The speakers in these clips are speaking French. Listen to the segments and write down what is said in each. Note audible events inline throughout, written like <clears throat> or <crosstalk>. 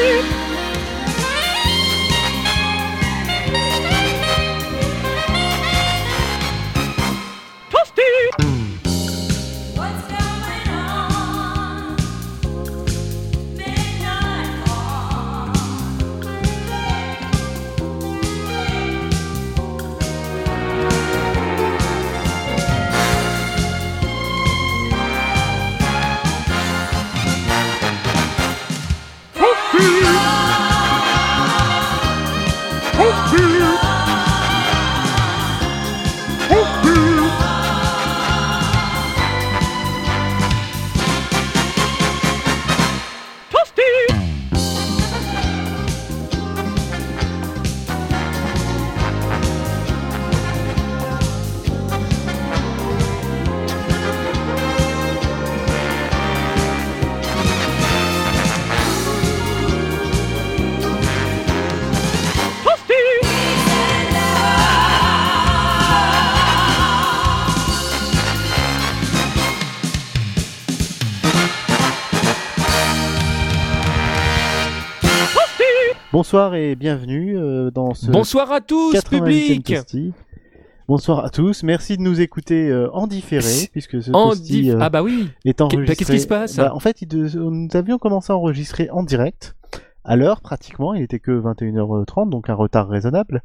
Beep. Bonsoir et bienvenue euh, dans ce Bonsoir à tous, 88e public. Bonsoir à tous, merci de nous écouter euh, en différé puisque ce En Toasty, diff- euh, Ah bah oui est enregistré. qu'est-ce qui se passe? Bah, En fait, nous avions commencé à enregistrer en direct. À l'heure, pratiquement, il était que 21h30, donc un retard raisonnable.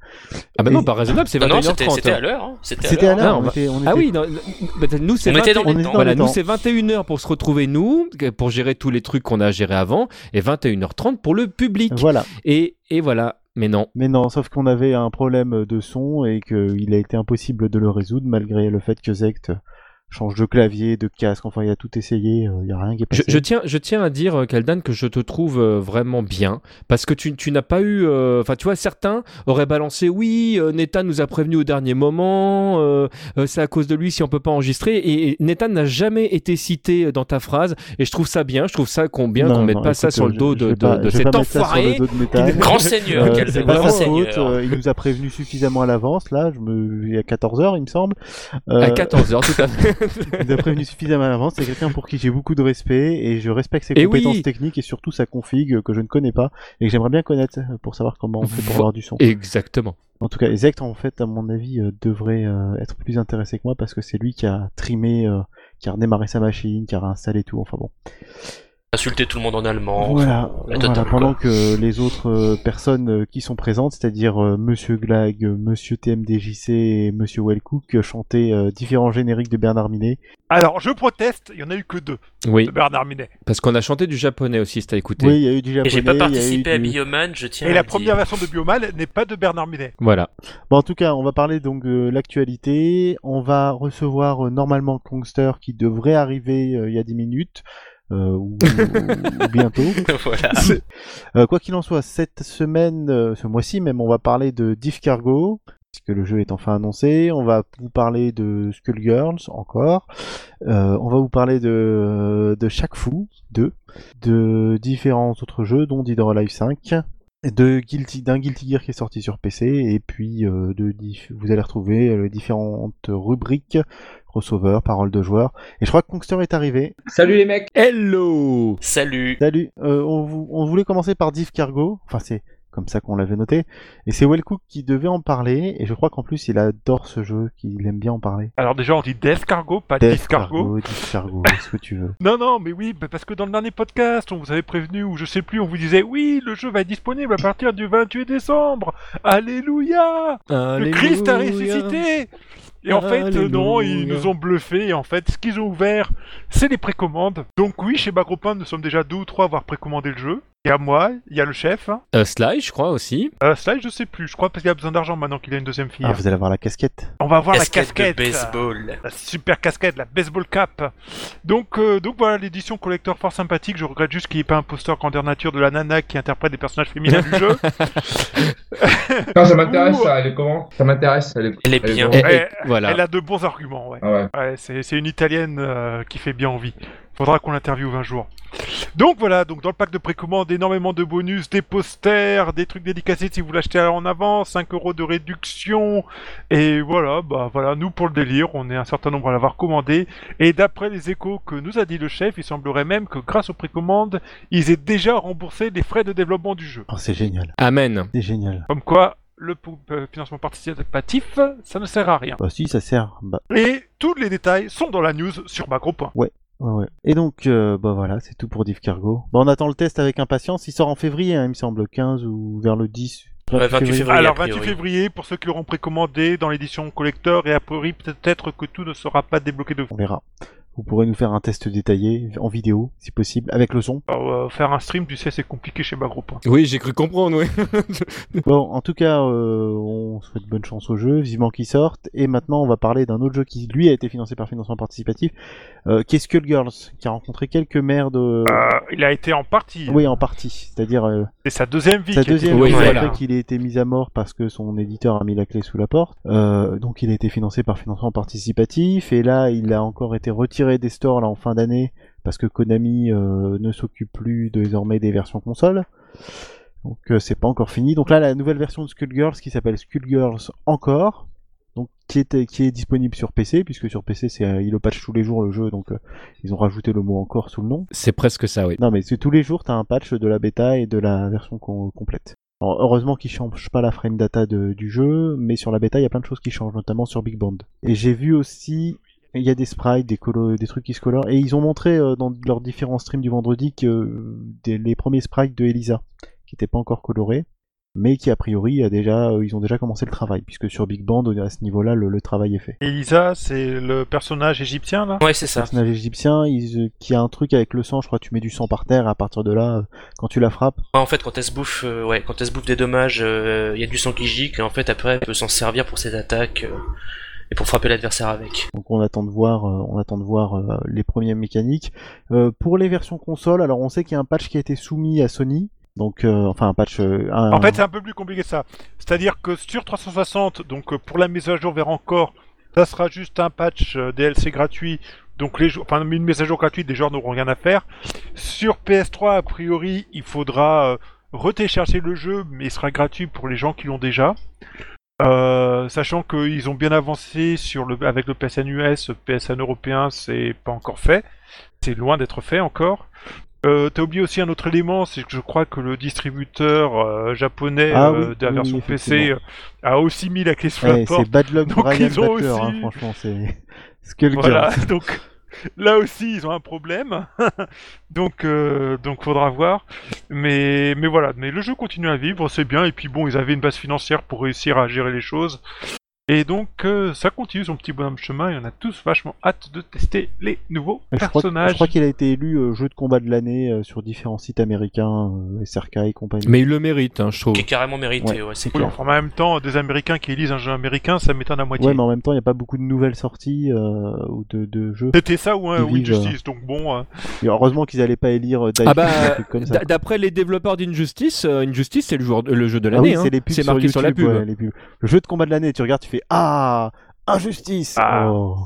Ah bah Et- non, pas raisonnable, c'est Ah non, c'était 21h30. c'était à l'heure. hein. C'était à l'heure. on bah- était, on Ah était- oui, non, bah, nous c'est On était 20 dans on les était temps. dans Voilà, les nous temps. c'est 21h pour se retrouver nous, pour gérer tous les trucs qu'on a gérés avant, et 21h30 pour le public. Voilà. Et, et voilà, mais non. Mais non, sauf qu'on avait un problème de son et qu'il a été impossible de le résoudre malgré le fait que Zect change de clavier, de casque, enfin il a tout essayé, euh, il n'y a rien qui est Je, passé. je tiens, je tiens à dire, euh, Kaldan, que je te trouve euh, vraiment bien, parce que tu, tu n'as pas eu... euh, Enfin, tu vois, certains auraient balancé, oui, euh, Nathan nous a prévenu au dernier moment, euh, euh, c'est à cause de lui si on peut pas enregistrer, et, et Nathan n'a jamais été cité dans ta phrase, et je trouve ça bien, je trouve ça qu'on bien Non, qu'on mette non, pas ça sur le dos de, cet enfoiré. le dos <laughs> de Métal. Grand seigneur, Euh, grand seigneur. faute, euh, il nous a prévenu suffisamment à l'avance, là, je me... il y a 14h il me semble. Euh, À 14h, tout à fait. <laughs> il a prévenu suffisamment à l'avance, c'est quelqu'un pour qui j'ai beaucoup de respect et je respecte ses Et compétences oui. techniques et surtout sa config que je ne connais pas et que j'aimerais bien connaître pour savoir comment on fait pour Vo- avoir du son. Exactement. En tout cas, Zect, en fait, à mon avis, euh, devrait euh, être plus intéressé que moi parce que c'est lui qui a trimé, euh, qui a redémarré sa machine, qui a réinstallé tout, enfin bon. Insulter tout le monde en allemand. Voilà, enfin, la voilà, totale, pendant quoi. que les autres euh, personnes euh, qui sont présentes, c'est-à-dire euh, Monsieur Glag, Monsieur TMDJC et Monsieur Wellcook, chantaient euh, différents génériques de Bernard Minet. Alors, je proteste, il y en a eu que deux Oui, de Bernard Minet. parce qu'on a chanté du japonais aussi, si t'as écouté. Oui, il y a eu du japonais. Et j'ai pas participé à du- Bioman, je tiens Et à la le première dire. version de Biomal n'est pas de Bernard Minet. Voilà. Bon, en tout cas, on va parler donc de l'actualité. On va recevoir euh, normalement Kongster qui devrait arriver euh, il y a 10 minutes. Euh, ou, ou bientôt. <laughs> voilà. Euh, quoi qu'il en soit, cette semaine, euh, ce mois-ci même, on va parler de Diff Cargo, puisque le jeu est enfin annoncé. On va vous parler de Skullgirls encore. Euh, on va vous parler de, de Shaq Fu 2, de différents autres jeux, dont Dead or Alive 5, de Guilty, d'un Guilty Gear qui est sorti sur PC, et puis euh, de, vous allez retrouver les différentes rubriques, crossover, paroles de joueurs. Et je crois que Kongster est arrivé. Salut les mecs Hello Salut. Salut, euh, on, vou- on voulait commencer par Div Cargo, enfin c'est comme ça qu'on l'avait noté, et c'est Wellcook qui devait en parler, et je crois qu'en plus il adore ce jeu, qu'il aime bien en parler. Alors déjà, on dit Death Cargo, pas Death Cargo. Div Cargo, <laughs> ce que tu veux. Non, non, mais oui, bah, parce que dans le dernier podcast, on vous avait prévenu, ou je sais plus, on vous disait, oui, le jeu va être disponible à partir du 28 décembre. Alléluia Le Christ a ressuscité Et en fait, euh, non, ils nous ont bluffé. Et en fait, ce qu'ils ont ouvert, c'est les précommandes. Donc oui, chez Bagropin, nous sommes déjà deux ou trois à avoir précommandé le jeu. Il y a moi, il y a le chef. Hein. Euh, Sly, je crois aussi. Euh, Sly, je sais plus. Je crois parce qu'il a besoin d'argent maintenant qu'il a une deuxième fille. Ah, vous allez avoir la casquette. On va voir Casquette la casquette. de baseball. La super casquette, la baseball cap. Donc, euh, donc voilà l'édition collector fort sympathique. Je regrette juste qu'il n'y ait pas un poster grandeur nature de la nana qui interprète des personnages féminins du jeu. <laughs> Non, ça m'intéresse ça, elle est comment? Ça m'intéresse, elle est... Elle est bien. comment Et- et- Elle- voilà. Elle a de bons arguments. Ouais. Ah ouais. Ouais, c'est c'est une italienne euh, qui fait bien envie. Faudra qu'on l'interviewe un jour. Donc voilà, donc dans le pack de précommande, énormément de bonus, des posters, des trucs dédicacés si vous l'achetez en avance, 5 euros de réduction. Et voilà, bah voilà, nous pour le délire, on est un certain nombre à l'avoir commandé. Et d'après les échos que nous a dit le chef, il semblerait même que grâce aux précommandes, ils aient déjà remboursé les frais de développement du jeu. Oh, c'est génial. Amen. C'est génial. Comme quoi, le euh, financement participatif, ça ne sert à rien. Bah si, ça sert. Bah, Et tous les détails sont dans la news sur Macro.point. ouais, ouais. Et donc, euh, bah voilà, c'est tout pour Div Cargo. Bah, on attend le test avec impatience. Il sort en février, hein, il me semble, 15 ou vers le 10. Ouais, 28 février. Alors, a priori. 28 février, pour ceux qui l'auront précommandé dans l'édition collector, et a priori, peut-être que tout ne sera pas débloqué de On verra. Vous pourrez nous faire un test détaillé en vidéo, si possible, avec le son. Alors, euh, faire un stream, tu sais, c'est compliqué chez Macro.point. Oui, j'ai cru comprendre, oui. <laughs> Bon, en tout cas, euh, on souhaite bonne chance au jeu, vivement qu'il sorte. Et maintenant, on va parler d'un autre jeu qui, lui, a été financé par financement participatif, euh, qui est Skullgirls, qui a rencontré quelques maires de... Euh, il a été en partie. Oui, en partie. C'est-à-dire euh, C'est sa deuxième vie. sa qui a été- deuxième Oui, vie voilà. après qu'il ait été mis à mort parce que son éditeur a mis la clé sous la porte. Euh, donc il a été financé par financement participatif. Et là, il a encore été retiré des stores là en fin d'année parce que Konami euh, ne s'occupe plus désormais des versions console. Donc euh, c'est pas encore fini. Donc là, la nouvelle version de Skullgirls qui s'appelle Skullgirls encore. Donc qui est, qui est disponible sur PC, puisque sur PC c'est euh, il le patch tous les jours le jeu, donc euh, ils ont rajouté le mot encore sous le nom. C'est presque ça, oui. Non, mais c'est tous les jours, t'as un patch de la bêta et de la version com- complète. Alors, heureusement qu'ils changent pas la frame data de- du jeu, mais sur la bêta, il y a plein de choses qui changent, notamment sur Big Band. Et j'ai vu aussi, il y a des sprites, des, colo- des trucs qui se colorent, et ils ont montré euh, dans leurs différents streams du vendredi que euh, des- les premiers sprites de Elisa, qui n'étaient pas encore colorés, mais qui a priori a déjà, euh, ils ont déjà commencé le travail, puisque sur Big Band, à ce niveau-là, le, le travail est fait. Elisa, c'est le personnage égyptien, là? Ouais, c'est ça. personnage égyptien, euh, qui a un truc avec le sang, je crois que tu mets du sang par terre, et à partir de là, euh, quand tu la frappes, Ouais, en fait, quand elle se bouffe, euh, ouais, quand elle se bouffe des dommages, euh, il y a du sang qui gicle, et en fait, après, elle peut s'en servir pour ses attaques euh, et pour frapper l'adversaire avec. Donc on attend de voir, euh, on attend de voir euh, les premières mécaniques. Euh, pour les versions console, alors on sait qu'il y a un patch qui a été soumis à Sony. Donc, euh, enfin un patch. euh, un- En fait, c'est un peu plus compliqué que ça. C'est-à-dire que sur 360, donc euh, pour la mise à jour vers encore, ça sera juste un patch euh, DLC gratuit. Donc les jou- enfin une mise à jour gratuite, des joueurs n'auront rien à faire. Sur PS3, a priori, il faudra euh, retélécharger le jeu, mais il sera gratuit pour les gens qui l'ont déjà. Euh, sachant qu'ils ont bien avancé sur le avec le PSN US, PSN européen, c'est pas encore fait. C'est loin d'être fait encore. Euh, T'as oublié aussi un autre élément, c'est que je crois que le distributeur euh, japonais Ah euh, oui, de la oui, version PC euh, a aussi mis la clé eh, la c'est. Bad Luck Donc, Brian ils ont Backer, hein, aussi- franchement, c'est. Voilà, donc là aussi ils ont un problème. <laughs> donc euh, donc faudra voir. Mais mais voilà, mais le jeu continue à vivre, c'est bien. Et puis bon, ils avaient une base financière pour réussir à gérer les choses. Et donc euh, ça continue son petit bonhomme chemin. Et on a tous vachement hâte de tester les nouveaux Je crois, que- personnages. je crois qu'il a été élu euh, jeu de combat de l'année euh, sur différents sites américains, euh, SRK et compagnie. Mais il le mérite, hein, je trouve. Qui est carrément mérité, Ouais, ouais, c'est Oui, clair. enfin, en même temps, des Américains qui élisent un jeu américain, ça m'étonne à moitié. Ouais, mais en même temps, il n'y a pas beaucoup de nouvelles sorties euh, ou de, de jeux. C'était ça ou un Injustice, donc bon. euh, Et heureusement qu'ils n'allaient pas élire Ah bah, ou des trucs comme ça. D- D'après les développeurs d'Injustice, euh, Injustice c'est le, jeu de Ah l'année. oui, hein. c'est C'est sur marqué sur la pub. ouais, les pubs. Le jeu de combat de l'année, tu regardes, tu fais Ah Injustice Ah. Oh.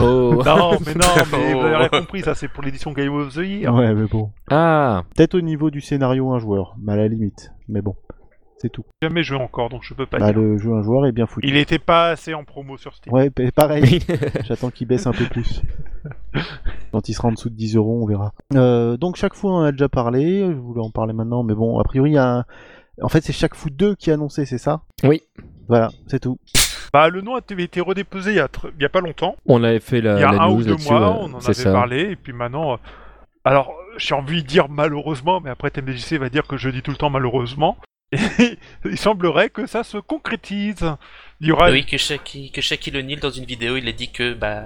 Oh. Non, <laughs> mais non, mais vous Oh. avez rien compris, ça c'est pour l'édition Game of the Year. Ouais, mais bon. Ah, Peut-être au niveau du scénario un joueur, mais à la limite. Mais bon, c'est tout. Jamais joué encore, donc je peux pas Bah, dire. le jeu un joueur est bien foutu. Il était pas assez en promo sur Steam. Ouais, pa- pareil. <laughs> J'attends qu'il baisse un peu plus. <laughs> Quand il sera en dessous de 10 euros, on verra. Euh, donc chaque fois, on en a déjà parlé. Je voulais en parler maintenant, mais bon, a priori, il y a un... En fait, c'est chaque foot 2 qui est annoncé, c'est ça? Oui. Voilà, c'est tout. Bah, le nom a été redéposé il y a, tr- il y a pas longtemps. On avait fait la, il y a la un news ou deux mois, ouais. on en avait ça. parlé, et puis maintenant. euh, Alors, j'ai envie de dire malheureusement, mais après TMDJC va dire que je dis tout le temps malheureusement. <laughs> Et il semblerait que ça se concrétise. Il y aura. Oui, que Shaquille, que Shaquille O'Neal, dans une vidéo, il a dit que, bah,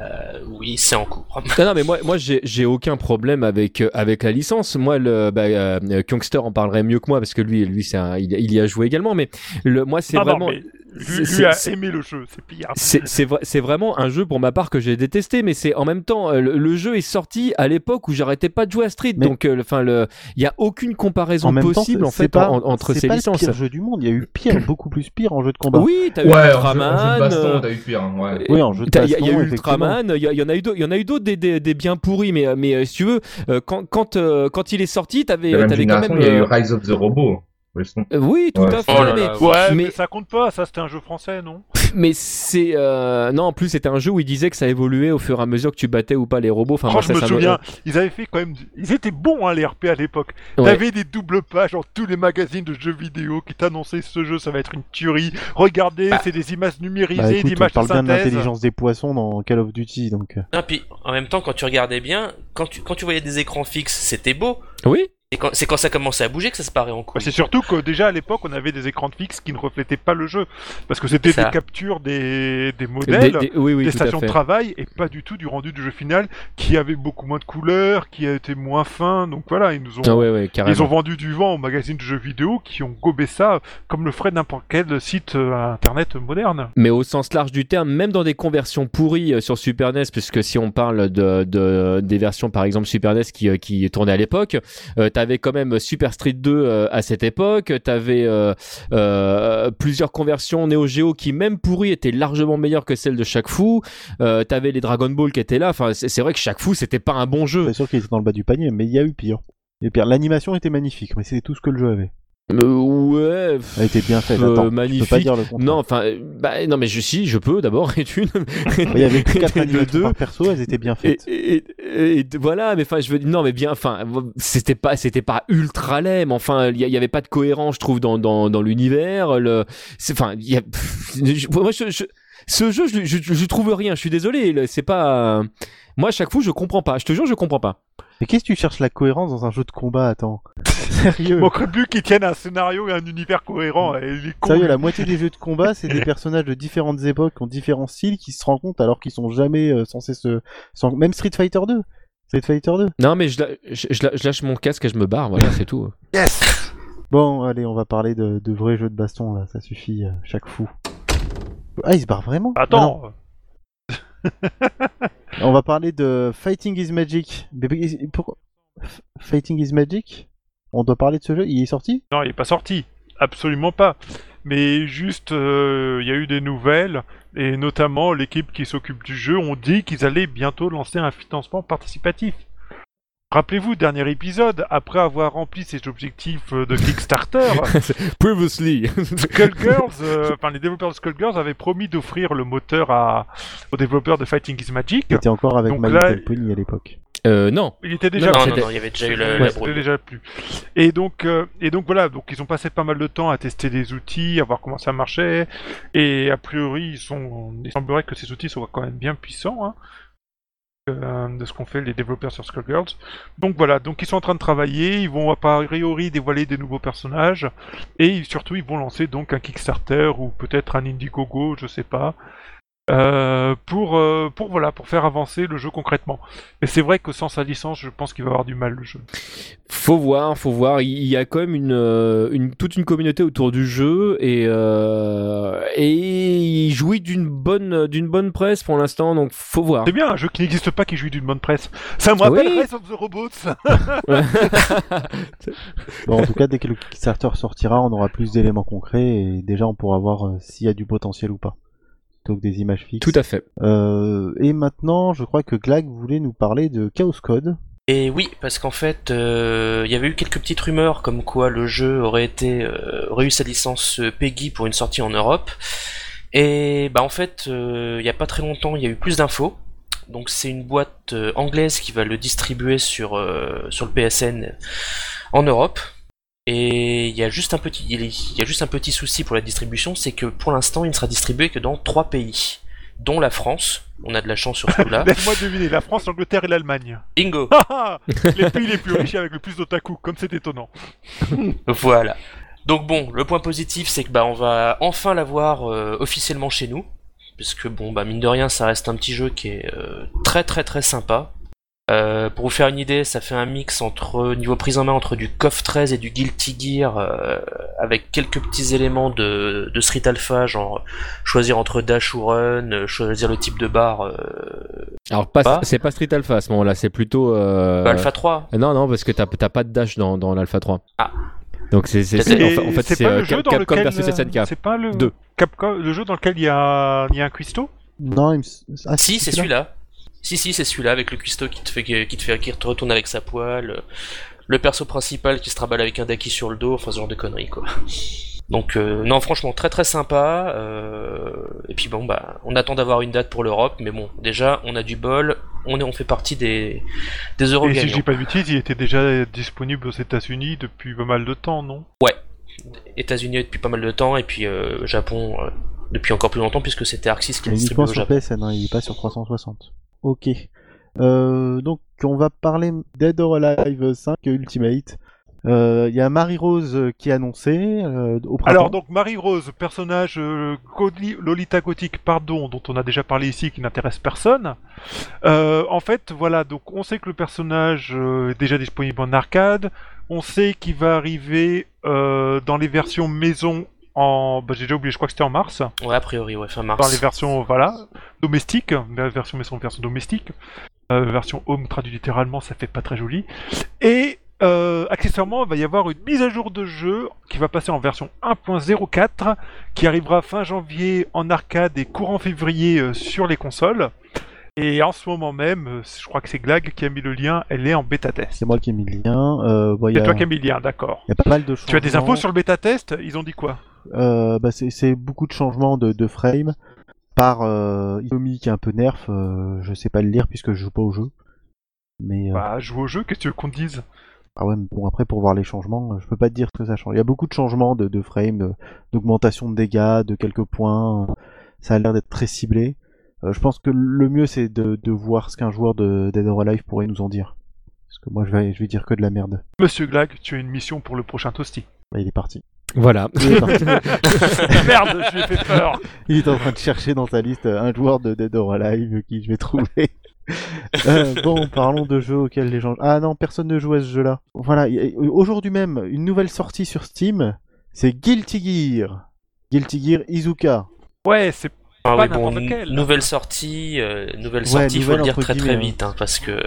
oui, c'est en cours. <laughs> Non, non, mais moi, moi j'ai aucun problème avec, euh, avec la licence. Moi, le, bah, euh, Kungster en parlerait mieux que moi parce que lui, lui c'est il, il y a joué également. Mais le, moi, c'est non, vraiment. mais Lui, c'est- lui c'est- a c'est- aimé le jeu, c'est pire. C'est c'est vrai- c'est vraiment un jeu pour ma part que j'ai détesté, mais c'est en même temps euh, le, le jeu est sorti à l'époque où j'arrêtais pas de jouer à Street, Mais- donc euh, le- enfin le il y a aucune comparaison En même temps, possible c'est- en c'est fait pas- en- entre c'est ces pas licences. le pire jeu du monde. Il y a eu pire, <clears throat> beaucoup plus pire en jeu de combat. Oui, t'as eu Ouais, en jeu, en jeu Ultraman. de baston, t'as eu pire. hein, ouais. Oui, en jeu de T'as- Il y, a- il y a baston, eu Ultraman, il y, y en a eu d'autres, il y en a eu d'autres des, des, des bien pourris, mais mais euh, si tu veux, euh, quand quand euh, quand il est sorti, t'avais t'avais quand même. il y a eu Rise of the Robot. Euh, oui, tout Ouais. à fait. Oh là mais, là, Ouais, mais... mais- ça compte pas, ça c'était un jeu français, non <laughs> mais c'est euh, non, en plus c'était un jeu où il disait que ça évoluait au fur et à mesure que tu battais ou pas les robots. Enfin, Oh, moi, je ça, me ça souviens, ils avaient fait quand même. Ils étaient bons, hein, les RP à l'époque. Ouais. T'avais des doubles pages dans tous les magazines de jeux vidéo qui t'annonçaient ce jeu, ça va être une tuerie. Regardez, Bah. c'est des images numérisées, Bah, écoute, on d'images de parle bien de l'intelligence des poissons dans Call of Duty, donc. euh, Ah, puis en même temps, quand tu regardais bien, quand tu, quand tu voyais des écrans fixes, c'était beau. Oui. Et quand, c'est quand ça commençait à bouger que ça se paraît en Bah, couille. c'est surtout que déjà à l'époque on avait des écrans de fixe qui ne reflétaient pas le jeu parce que c'était Ça. des captures des, des modèles, des, des- oui, oui, tout à stations de travail et pas du tout du rendu du jeu final qui avait beaucoup moins de couleurs, qui a été moins fin. Donc voilà, ils nous ont Ah ouais, ouais, carrément. ils ont vendu du vent aux magazines de jeux vidéo qui ont gobé ça comme le ferait n'importe quel site euh, internet moderne. Mais au sens large du terme, même dans des conversions pourries euh, sur Super NES, puisque si on parle de, de- des versions par exemple Super NES qui, euh, qui tournaient à l'époque, euh, t'avais quand même Super Street 2 euh, à cette époque, t'avais euh, euh, plusieurs conversions Neo Geo qui même pourries étaient largement meilleures que celles de chaque fou, t'avais les Dragon Ball qui étaient là, enfin c'est c'est vrai que chaque fou c'était pas un bon Je jeu. suis sûr qu'il était dans le bas du panier, mais il y a eu pire. L'animation était magnifique, mais c'était tout ce que le jeu avait. Euh, ouais, Elle était bien faite. Euh, Attends, je peux magnifique. pas dire le contraire. non, enfin, euh, bah, non mais je si, je peux d'abord <laughs> et une. Il y avait quatre deux. par perso, elles étaient bien faites. et- et- et voilà, mais enfin, je veux dire, non, mais bien, enfin, c'était pas, c'était pas ultra laid, mais enfin, il y, y avait pas de cohérence, je trouve, dans, dans, dans l'univers. Le, enfin, il y a, moi, je, je- ce jeu, je, je, je trouve rien. Je suis désolé, c'est pas, moi, à chaque fois, je comprends pas. Je te jure, je comprends pas. Mais qu'est-ce que tu cherches la cohérence dans un jeu de combat Attends. Sérieux Il manquerait plus qu'ils tiennent un scénario et un univers cohérent. Et Sérieux, la moitié des jeux de combat, c'est des personnages de différentes époques, qui ont différents styles, qui se rencontrent alors qu'ils sont jamais euh, censés se. sans- Même Street Fighter 2. Street Fighter 2. Non, mais je, la- je, je la- je lâche mon casque et je me barre. Voilà, c'est tout. Yes Bon, allez, on va parler de, de vrais jeux de baston là, ça suffit, euh, chaque fou. Ah, il se barre vraiment? Ah Attends, non, <laughs> On va parler de Fighting is Magic. Fighting is Magic? On doit parler de ce jeu Il est sorti? Non, il est pas sorti. Absolument pas. Mais juste, euh, il y a eu des nouvelles, et notamment l'équipe qui s'occupe du jeu ont dit qu'ils allaient bientôt lancer un financement participatif. Rappelez-vous, dernier épisode, après avoir rempli ses objectifs euh, de Kickstarter, <laughs> Previously. Skullgirls, euh, enfin les développeurs de Skullgirls avaient promis d'offrir le moteur à, aux développeurs de Fighting is Magic. Il était encore avec Donc My là- Pony à l'époque. euh, non. Il était déjà non, non, c'était- non, il y avait déjà eu la, Ouais, la c'était déjà plus. Et donc, euh, et donc voilà, donc ils ont passé pas mal de temps à tester des outils, à voir comment ça marchait, et a priori, ils sont, il semblerait que ces outils soient quand même bien puissants, hein, de ce qu'ont fait les développeurs sur Skullgirls. Donc voilà, donc ils sont en train de travailler, ils vont a priori dévoiler des nouveaux personnages, et surtout ils vont lancer donc un Kickstarter ou peut-être un Indiegogo, je sais pas. Euh, pour, euh, pour voilà pour faire avancer le jeu concrètement. Mais c'est vrai que sans sa licence, je pense qu'il va avoir du mal le jeu. Faut voir, faut voir. Il y a quand même une, euh, une toute une communauté autour du jeu et euh, et il jouit d'une bonne d'une bonne presse pour l'instant, donc faut voir. C'est bien un jeu qui n'existe pas qui jouit d'une bonne presse. Ça me rappelle Oui. Rise of the Robots. <laughs> <laughs> Bon, en tout cas, dès que le Kickstarter sortira, on aura plus d'éléments concrets et déjà on pourra voir s'il y a du potentiel ou pas. Plutôt que des images fixes. Tout à fait. Euh, et maintenant, je crois que Glag voulait nous parler de Chaos Code. Et oui, parce qu'en fait, euh, il y avait eu quelques petites rumeurs comme quoi le jeu aurait été euh, aurait eu sa licence euh, PEGI pour une sortie en Europe. Et bah en fait, euh, il y a pas très longtemps, il y a eu plus d'infos. Donc c'est une boîte euh, anglaise qui va le distribuer sur euh, sur le PSN en Europe. Et il y a juste un petit il y a juste un petit souci pour la distribution, c'est que pour l'instant, il ne sera distribué que dans trois pays, dont la France. On a de la chance sur ce coup-là. <laughs> Laisse-moi deviner, la France, l'Angleterre et l'Allemagne. Bingo. <laughs> Les pays les plus riches avec le plus d'otaku, comme c'est étonnant. <laughs> Voilà. Donc bon, le point positif, c'est que bah on va enfin l'avoir euh, officiellement chez nous, parce que bon bah mine de rien, ça reste un petit jeu qui est euh, très très très sympa. Euh, pour vous faire une idée, ça fait un mix entre niveau prise en main entre du KOF 13 et du Guilty Gear, euh, avec quelques petits éléments de, de Street Alpha, genre choisir entre dash ou run, euh, choisir le type de barre. euh, Alors, pas, Pas. c'est pas Street Alpha à ce moment-là, c'est plutôt. euh, bah, Alpha 3. Non, non, parce que t'as pas de dash dans, dans l'Alpha 3. Ah. Donc, c'est en fait, c'est c'est pas euh, le jeu Cap- dans Capcom lequel versus SNK. C'est pas le Deux. Capcom, le jeu dans lequel il y a, il y a un cuistot Non, il me... s- ah, Si, c'est celui-là. Si, si, c'est celui-là avec le cuistot qui te fait, qui te fait, qui te retourne avec sa poêle. euh, Le perso principal qui se traballe avec un daki sur le dos, enfin ce genre de conneries quoi. Donc euh, non, franchement très très sympa. euh, Et puis bon bah, on attend d'avoir une date pour l'Europe, mais bon, déjà on a du bol, on est, on fait partie des des euros Et si je dis pas de bêtises, il était déjà disponible aux États-Unis depuis pas mal de temps, non? États-Unis depuis pas mal de temps et puis euh, Japon euh, depuis encore plus longtemps puisque c'était 6 qui Mais le distribuait au sur Japon. PSN, hein, il est pas sur 360. Ok. Euh, donc, on va parler Dead or Alive 5 Ultimate. Euh, Il y a Marie-Rose euh, qui est annoncée au. Alors donc Marie-Rose, personnage Lolita gothique, pardon, dont on a déjà parlé ici, qui n'intéresse personne. En fait, voilà, donc on sait que le personnage est déjà disponible en arcade. On sait qu'il va arriver dans les versions maison en, bah, j'ai déjà oublié, je crois que c'était en mars. Ouais, a priori, ouais, fin mars. Dans les versions, voilà, domestiques, version maison, version domestique. Euh, version home traduit littéralement, ça fait pas très joli. Et euh, accessoirement, il va y avoir une mise à jour de jeu qui va passer en version 1.04, qui arrivera fin janvier en arcade et courant février euh, sur les consoles. Et en ce moment même, je crois que c'est Glag qui a mis le lien, elle est en bêta test. C'est moi qui ai mis le lien. Euh, bon, C'est a... toi qui as mis le lien, d'accord. il y a pas mal de changements. Tu as des infos sur le bêta test? Ils ont dit quoi? Bah, c'est- beaucoup de changements de, de frame par euh, Itomi qui est un peu nerf. euh, je sais pas le lire puisque je joue pas au jeu. Mais euh, Bah, joue au jeu, qu'est-ce que tu veux qu'on te dise? Ah ouais, mais bon après pour voir les changements, euh, je peux pas te dire ce que ça change. Il y a beaucoup de changements de, de frame, d'augmentation de dégâts, de quelques points. euh, Ça a l'air d'être très ciblé. Euh, je pense que le mieux c'est de, de voir ce qu'un joueur de Dead or Alive pourrait nous en dire. Parce que moi je vais, je vais dire que de la merde. Monsieur Glag, tu as une mission pour le prochain Toasty. Bah, il est parti. Voilà. Il est, parti. <laughs> Merde, je lui ai fait peur Il est en train de chercher dans sa liste un joueur de Dead or Alive qui je vais trouver. <laughs> Euh, bon, parlons de jeux auxquels les gens. Ah non, personne ne joue à ce jeu-là. Voilà, aujourd'hui même, une nouvelle sortie sur Steam, c'est Guilty Gear. Guilty Gear Izuka. Ouais, c'est Ah Pas oui, bon, lequel. nouvelle sortie, euh, nouvelle Ouais, sortie, il faut nouvelle le dire très très hein. vite, hein, parce que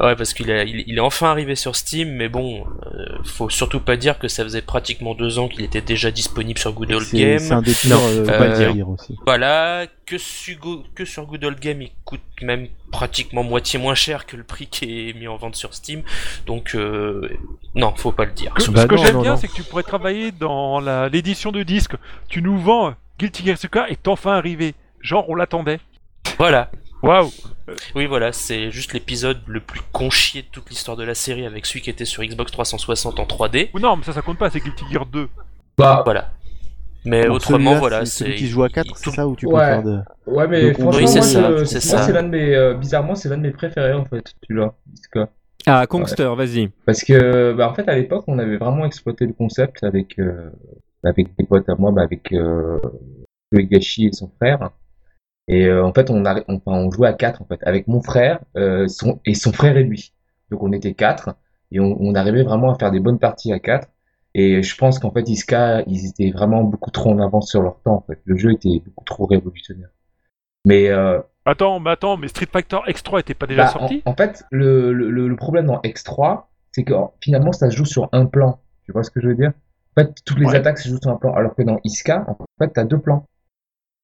ouais, parce qu'il est, il, il est enfin arrivé sur Steam, mais bon, euh, faut surtout pas dire que ça faisait pratiquement deux ans qu'il était déjà disponible sur Good Old Game. c'est un des pires Non, euh, faut pas le Guilty dire. Aussi. Voilà, que, sur Go- que sur Good Old Game, il coûte même pratiquement moitié moins cher que le prix qui est mis en vente sur Steam. Donc euh, non, faut pas le dire. Que- Bah ce que j'aime bien, c'est que tu pourrais travailler dans la- l'édition de disque. Tu nous vends Guilty Gear Suka est enfin arrivé. Genre, on l'attendait. Voilà. Waouh Oui, voilà, c'est juste l'épisode le plus conchier de toute l'histoire de la série avec celui qui était sur Xbox 360 en 3D. Ou non, mais ça, ça compte pas, c'est Guilty Gear 2. Bah, Voilà. Mais autrement, voilà, c'est celui c'est. qui joue à 4, il- c'est ça où tu Ouais. peux faire de. ouais, mais on- franchement, Oui, c'est moi, ça, je- c'est moi, ça. c'est l'un de mes, euh, bizarrement, c'est l'un de mes préférés en fait, celui-là. Ah, Kongster, vas-y. Parce que, bah, en fait, à l'époque, on avait vraiment exploité le concept avec, euh, avec des potes à moi, bah, avec euh, Uegashi et son frère. Et euh, en fait, on, a, on, on jouait à quatre en fait, avec mon frère euh, son, et son frère et lui. Donc on était quatre et on, on arrivait vraiment à faire des bonnes parties à quatre. Et je pense qu'en fait, Iska, ils étaient vraiment beaucoup trop en avance sur leur temps. En fait. Le jeu était beaucoup trop révolutionnaire. Mais euh, Attends, mais attends, mais Street Fighter X3 était pas déjà bah, sorti? en, en fait, le, le, le problème dans X3, c'est que finalement, ça se joue sur un plan. Tu vois ce que je veux dire? En fait, toutes les Ouais. attaques se jouent sur un plan, alors que dans Iska, en fait, tu as deux plans.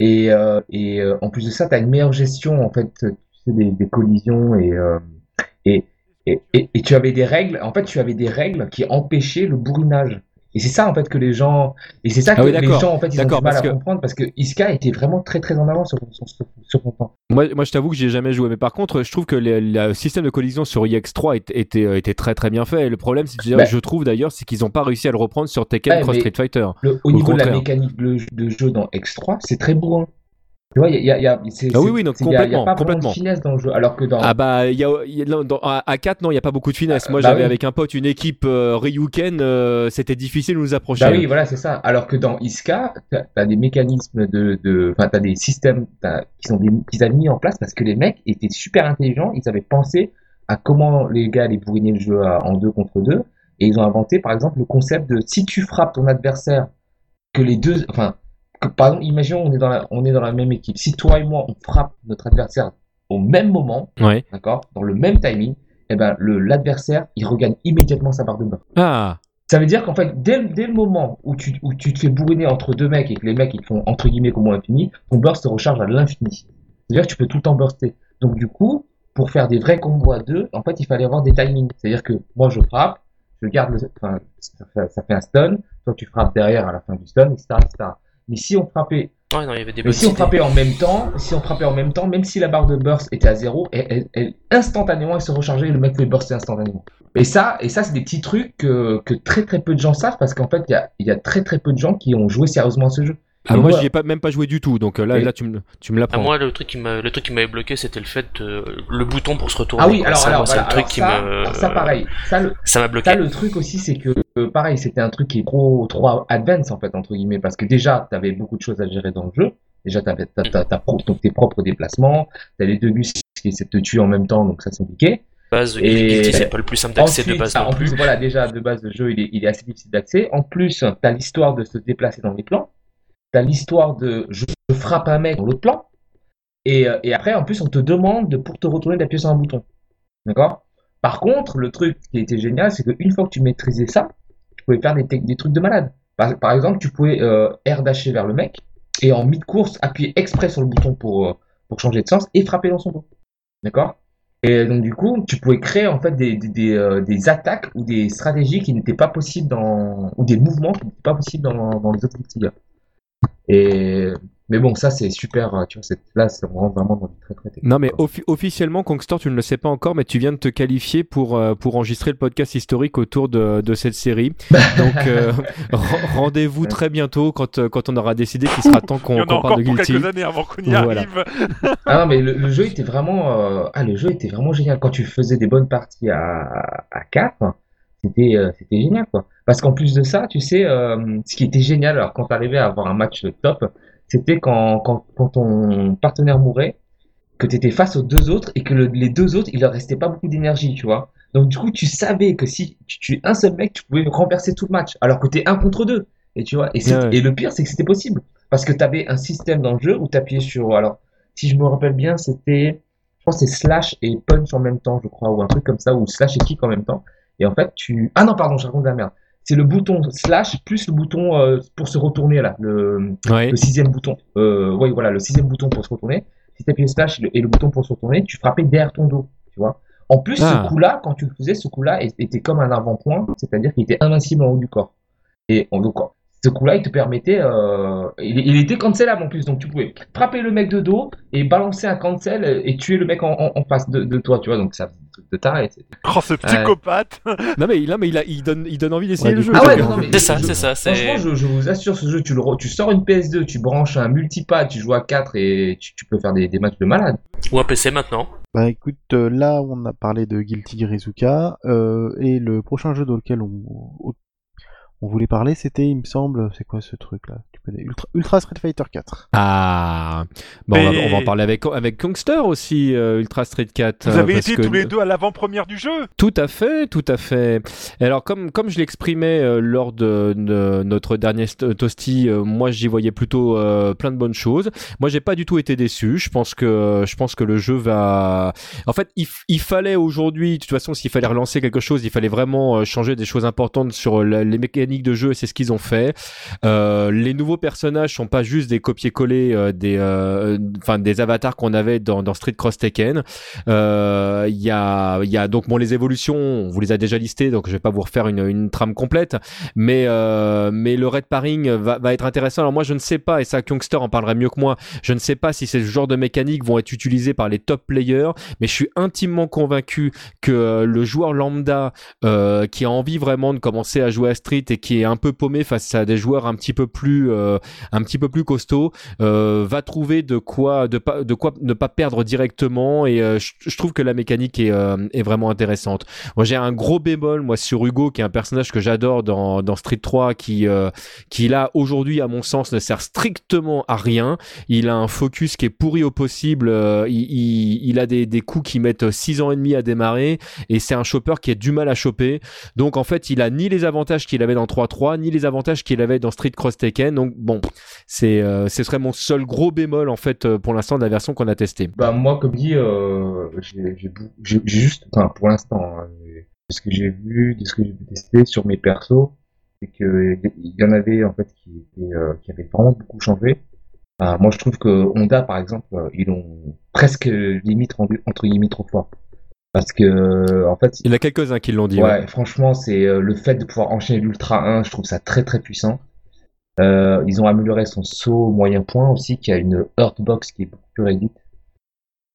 Et, euh, et euh, en plus de ça, tu as une meilleure gestion en fait, tu sais, des, des collisions et, euh, et, et, et, tu avais des règles. En fait, tu avais des règles qui empêchaient le bourrinage. Et c'est ça en fait que les gens et c'est ça Ah que oui, les gens en fait ils ont du mal à que- comprendre parce que Iska était vraiment très très en avance sur, sur, sur, son temps. Moi, moi je t'avoue que j'ai jamais joué, mais par contre, je trouve que le système de collision sur IX3 était, était, euh, était très très bien fait. Et le problème, c'est que Bah. je trouve d'ailleurs, c'est qu'ils n'ont pas réussi à le reprendre sur Tekken Ouais, Cross Street Fighter. Le- au Au niveau de la mécanique de, de jeu dans X3, c'est très bourrin. Tu vois, il y a, y a- y a- Ah oui, oui, donc il y a- y complètement, pas complètement. de finesse dans le jeu. Alors que dans. Ah bah, il y a, il y a- non, dans- à, à 4, non, il n'y a pas beaucoup de finesse. Moi, bah j'avais oui. avec un pote une équipe euh, Ryuken, euh, c'était difficile de nous approcher. Bah oui, voilà, c'est ça. Alors que dans Iska, t'as as des mécanismes de, de, enfin, t'as des systèmes qui sont des, qu'ils avaient mis en place parce que les mecs étaient super intelligents. Ils avaient pensé à comment les gars allaient bourriner le jeu à- en deux contre deux. Et ils ont inventé, par exemple, le concept de si tu frappes ton adversaire, que les deux, enfin, que, par exemple, imaginons on est dans la, on est dans la même équipe. Si toi et moi on frappe notre adversaire au même moment, Ouais. d'accord, dans le même timing, eh ben le l'adversaire il regagne immédiatement sa barre de beurre. Ah, Ça veut dire qu'en fait, dès, le- dès le moment où tu, où tu te fais bourriner entre deux mecs et que les mecs ils font entre guillemets comme infini, ton burst se recharge à l'infini. C'est-à-dire que tu peux tout le temps burster. Donc du coup, pour faire des vrais combos à deux, en fait, il fallait avoir des timings. C'est-à-dire que moi je frappe, je garde le, enfin, ça fait, ça fait un stun, toi tu frappes derrière à la fin du stun, etc., etc. Mais si on frappait Ouais, non, il y avait des mais bonnes si on idées. frappait en même temps, si on frappait en même temps, même si la barre de burst était à zéro, elle, elle- elle- instantanément elle se rechargeait et le mec pouvait burster instantanément. Et ça, et ça c'est des petits trucs que, que très très peu de gens savent parce qu'en fait il y a, il y a très très peu de gens qui ont joué sérieusement à ce jeu. Ah moi moi- j'y ai pas, même pas joué du tout, donc euh, là, Et- là tu me, tu me Ah, l'apprends. moi, le truc qui m'a, le truc qui m'avait bloqué, c'était le fait de, le bouton pour se retourner. Ah oui, alors, ça, alors, voilà, le truc alors qui ça, me, alors ça pareil, ça le, ça m'a bloqué. Ça, le truc aussi, c'est que, euh, pareil, c'était un truc qui est trop, trop advanced, en fait, entre guillemets, parce que déjà, tu avais beaucoup de choses à gérer dans le jeu. Déjà, tu avais donc tes propres déplacements, tu les deux gus qui essaient de te tuer en même temps, donc ça, c'est compliqué. base, Et- c'est pas le plus simple d'accès de base ah, non en plus, plus. voilà, déjà, de base, le jeu, il est, il est assez difficile d'accès. En plus, tu as l'histoire de se déplacer dans les plans. Tu as l'histoire de je, frappe un mec dans l'autre plan. Et, euh, et après, en plus, on te demande, de, pour te retourner, d'appuyer sur un bouton. D'accord? Par contre, le truc qui était génial, c'est qu'une fois que tu maîtrisais ça, tu pouvais faire des, trucs de malade. Par, exemple, tu pouvais euh, air dasher vers le mec et en mid-course, appuyer exprès sur le bouton pour, euh, pour changer de sens et frapper dans son dos. D'accord? Et donc du coup, tu pouvais créer en fait des, des, des, attaques ou des stratégies qui n'étaient pas possibles dans ou des mouvements qui n'étaient pas possibles dans, dans les autres Gear. Et mais bon, ça c'est super. euh, Tu vois, c'est- là, ça me rend vraiment dans du très très technique. Non mais officiellement, Kongstor, tu ne le sais pas encore, mais tu viens de te qualifier pour, euh, pour enregistrer le podcast historique autour de, de cette série. <laughs> Donc euh, ren- rendez-vous très bientôt quand, quand on aura décidé qu'il sera temps Il y qu'on en a qu'on encore parle de pour Guilty. quelques années avant qu'on y Voilà. arrive. <laughs> Ah non, mais le, le jeu était vraiment, euh, ah le jeu était vraiment génial. Quand tu faisais des bonnes parties à à 4, c'était euh, c'était génial quoi. Parce qu'en plus de ça, tu sais, euh, ce qui était génial, alors quand tu arrivais à avoir un match top, c'était quand, quand, quand ton partenaire mourait, que tu étais face aux deux autres et que le- les deux autres, il leur restait pas beaucoup d'énergie, tu vois. Donc du coup, tu savais que si tu tuais un seul mec, tu pouvais renverser tout le match, alors que tu es un contre deux. Et tu vois, et, c'est- Ouais, ouais. et le pire, c'est que c'était possible. Parce que tu avais un système dans le jeu où tu appuyais sur, alors, si je me rappelle bien, c'était, je pense c'est slash et punch en même temps, je crois, ou un truc comme ça, ou slash et kick en même temps. Et en fait, tu, ah non, pardon, je raconte de la merde. C'est le bouton slash plus le bouton euh, pour se retourner là, le, le sixième bouton. Euh, oui, voilà, le sixième bouton pour se retourner. Si tu appuyais slash et le, bouton pour se retourner, tu frappais derrière ton dos, tu vois. En plus, Ah. ce coup-là, quand tu le faisais, ce coup-là était comme un avant-point, c'est-à-dire qu'il était invincible en haut du corps. Et en- donc, ce coup-là, il te permettait, euh, il, il était cancelable en plus, donc tu pouvais frapper le mec de dos et balancer un cancel et tuer le mec en, en- en face de, de toi, tu vois. Donc ça, faisait des trucs de taré. c'est- Oh, ce psychopathe <laughs> Non mais, là, mais il, a, il, donne, il donne envie d'essayer Ouais, le jeu. Ah ouais, C'est ça, c'est ça, Franchement, je, je vous assure, ce jeu, tu, le, tu sors une PS2, tu branches un multipad, tu joues à 4 et tu, tu peux faire des, des matchs de malade. Ou un PC maintenant. Bah écoute, euh, là on a parlé de Guilty Gear Izuka, euh, et le prochain jeu dans lequel on, on- voulait parler, c'était, il me semble, c'est quoi ce truc là Tu connais? Ultra, Ultra Street Fighter 4. Ah, bon, on, va, Mais- on va en parler avec, avec Kongster aussi, euh, Ultra Street 4. Vous euh, avez parce été que- tous les deux à l'avant-première du jeu? Tout à fait, tout à fait. Alors comme comme je l'exprimais euh, lors de, de notre dernier st- toasty, euh, moi j'y voyais plutôt euh, plein de bonnes choses. Moi j'ai pas du tout été déçu. Je pense que je pense que le jeu va. En fait, il, fallait aujourd'hui, de toute façon, s'il fallait relancer quelque chose, il fallait vraiment changer des choses importantes sur la- les mécaniques de jeu. et C'est ce qu'ils ont fait. Euh, les nouveaux personnages sont pas juste des copier-coller euh, des euh, enfin des avatars qu'on avait dans, Street Cross Tekken. Il y a il y a donc bon les évolutions, on vous les a déjà listées, donc je vais pas vous refaire une, trame complète, mais mais le red pairing va, va être intéressant. Alors moi je ne sais pas et ça Youngster en parlerait mieux que moi. Je ne sais pas si ces genres de mécaniques vont être utilisés par les top players, mais je suis intimement convaincu que le joueur lambda qui a envie vraiment de commencer à jouer à Street et qui est un peu paumé face à des joueurs un petit peu plus, euh, un petit peu plus costauds, euh, va trouver de quoi, de pas, de quoi ne pas perdre directement. Et euh, je, trouve que la mécanique est, est vraiment intéressante. Moi, j'ai un gros bémol moi sur Hugo, qui est un personnage que j'adore dans, dans Street 3, qui, qui là aujourd'hui, à mon sens, ne sert strictement à rien. Il a un focus qui est pourri au possible. il a des, des coups qui mettent 6 ans et demi à démarrer, et c'est un chopper qui a du mal à choper. Donc en fait, il a ni les avantages qu'il avait dans 3-3, ni les avantages qu'il avait dans Street Cross Tekken. Donc bon, c'est euh, ce serait mon seul gros bémol en fait euh, pour l'instant de la version qu'on a testée. Bah moi, comme dit, euh, j'ai juste, enfin pour l'instant, hein, de ce que j'ai vu, de ce que j'ai pu tester sur mes persos, c'est que il y en avait en fait qui qui avaient vraiment beaucoup changé. Enfin, moi, je trouve que Honda, par exemple, ils ont presque limite rendu entre guillemets trop fort, parce que en fait, Il y en a quelques-uns qui l'ont dit. Ouais, ouais. franchement, c'est euh, le fait de pouvoir enchaîner l'Ultra 1, je trouve ça très très puissant. Euh, ils ont amélioré son saut moyen point aussi, qui a une Earthbox qui est beaucoup plus réduite.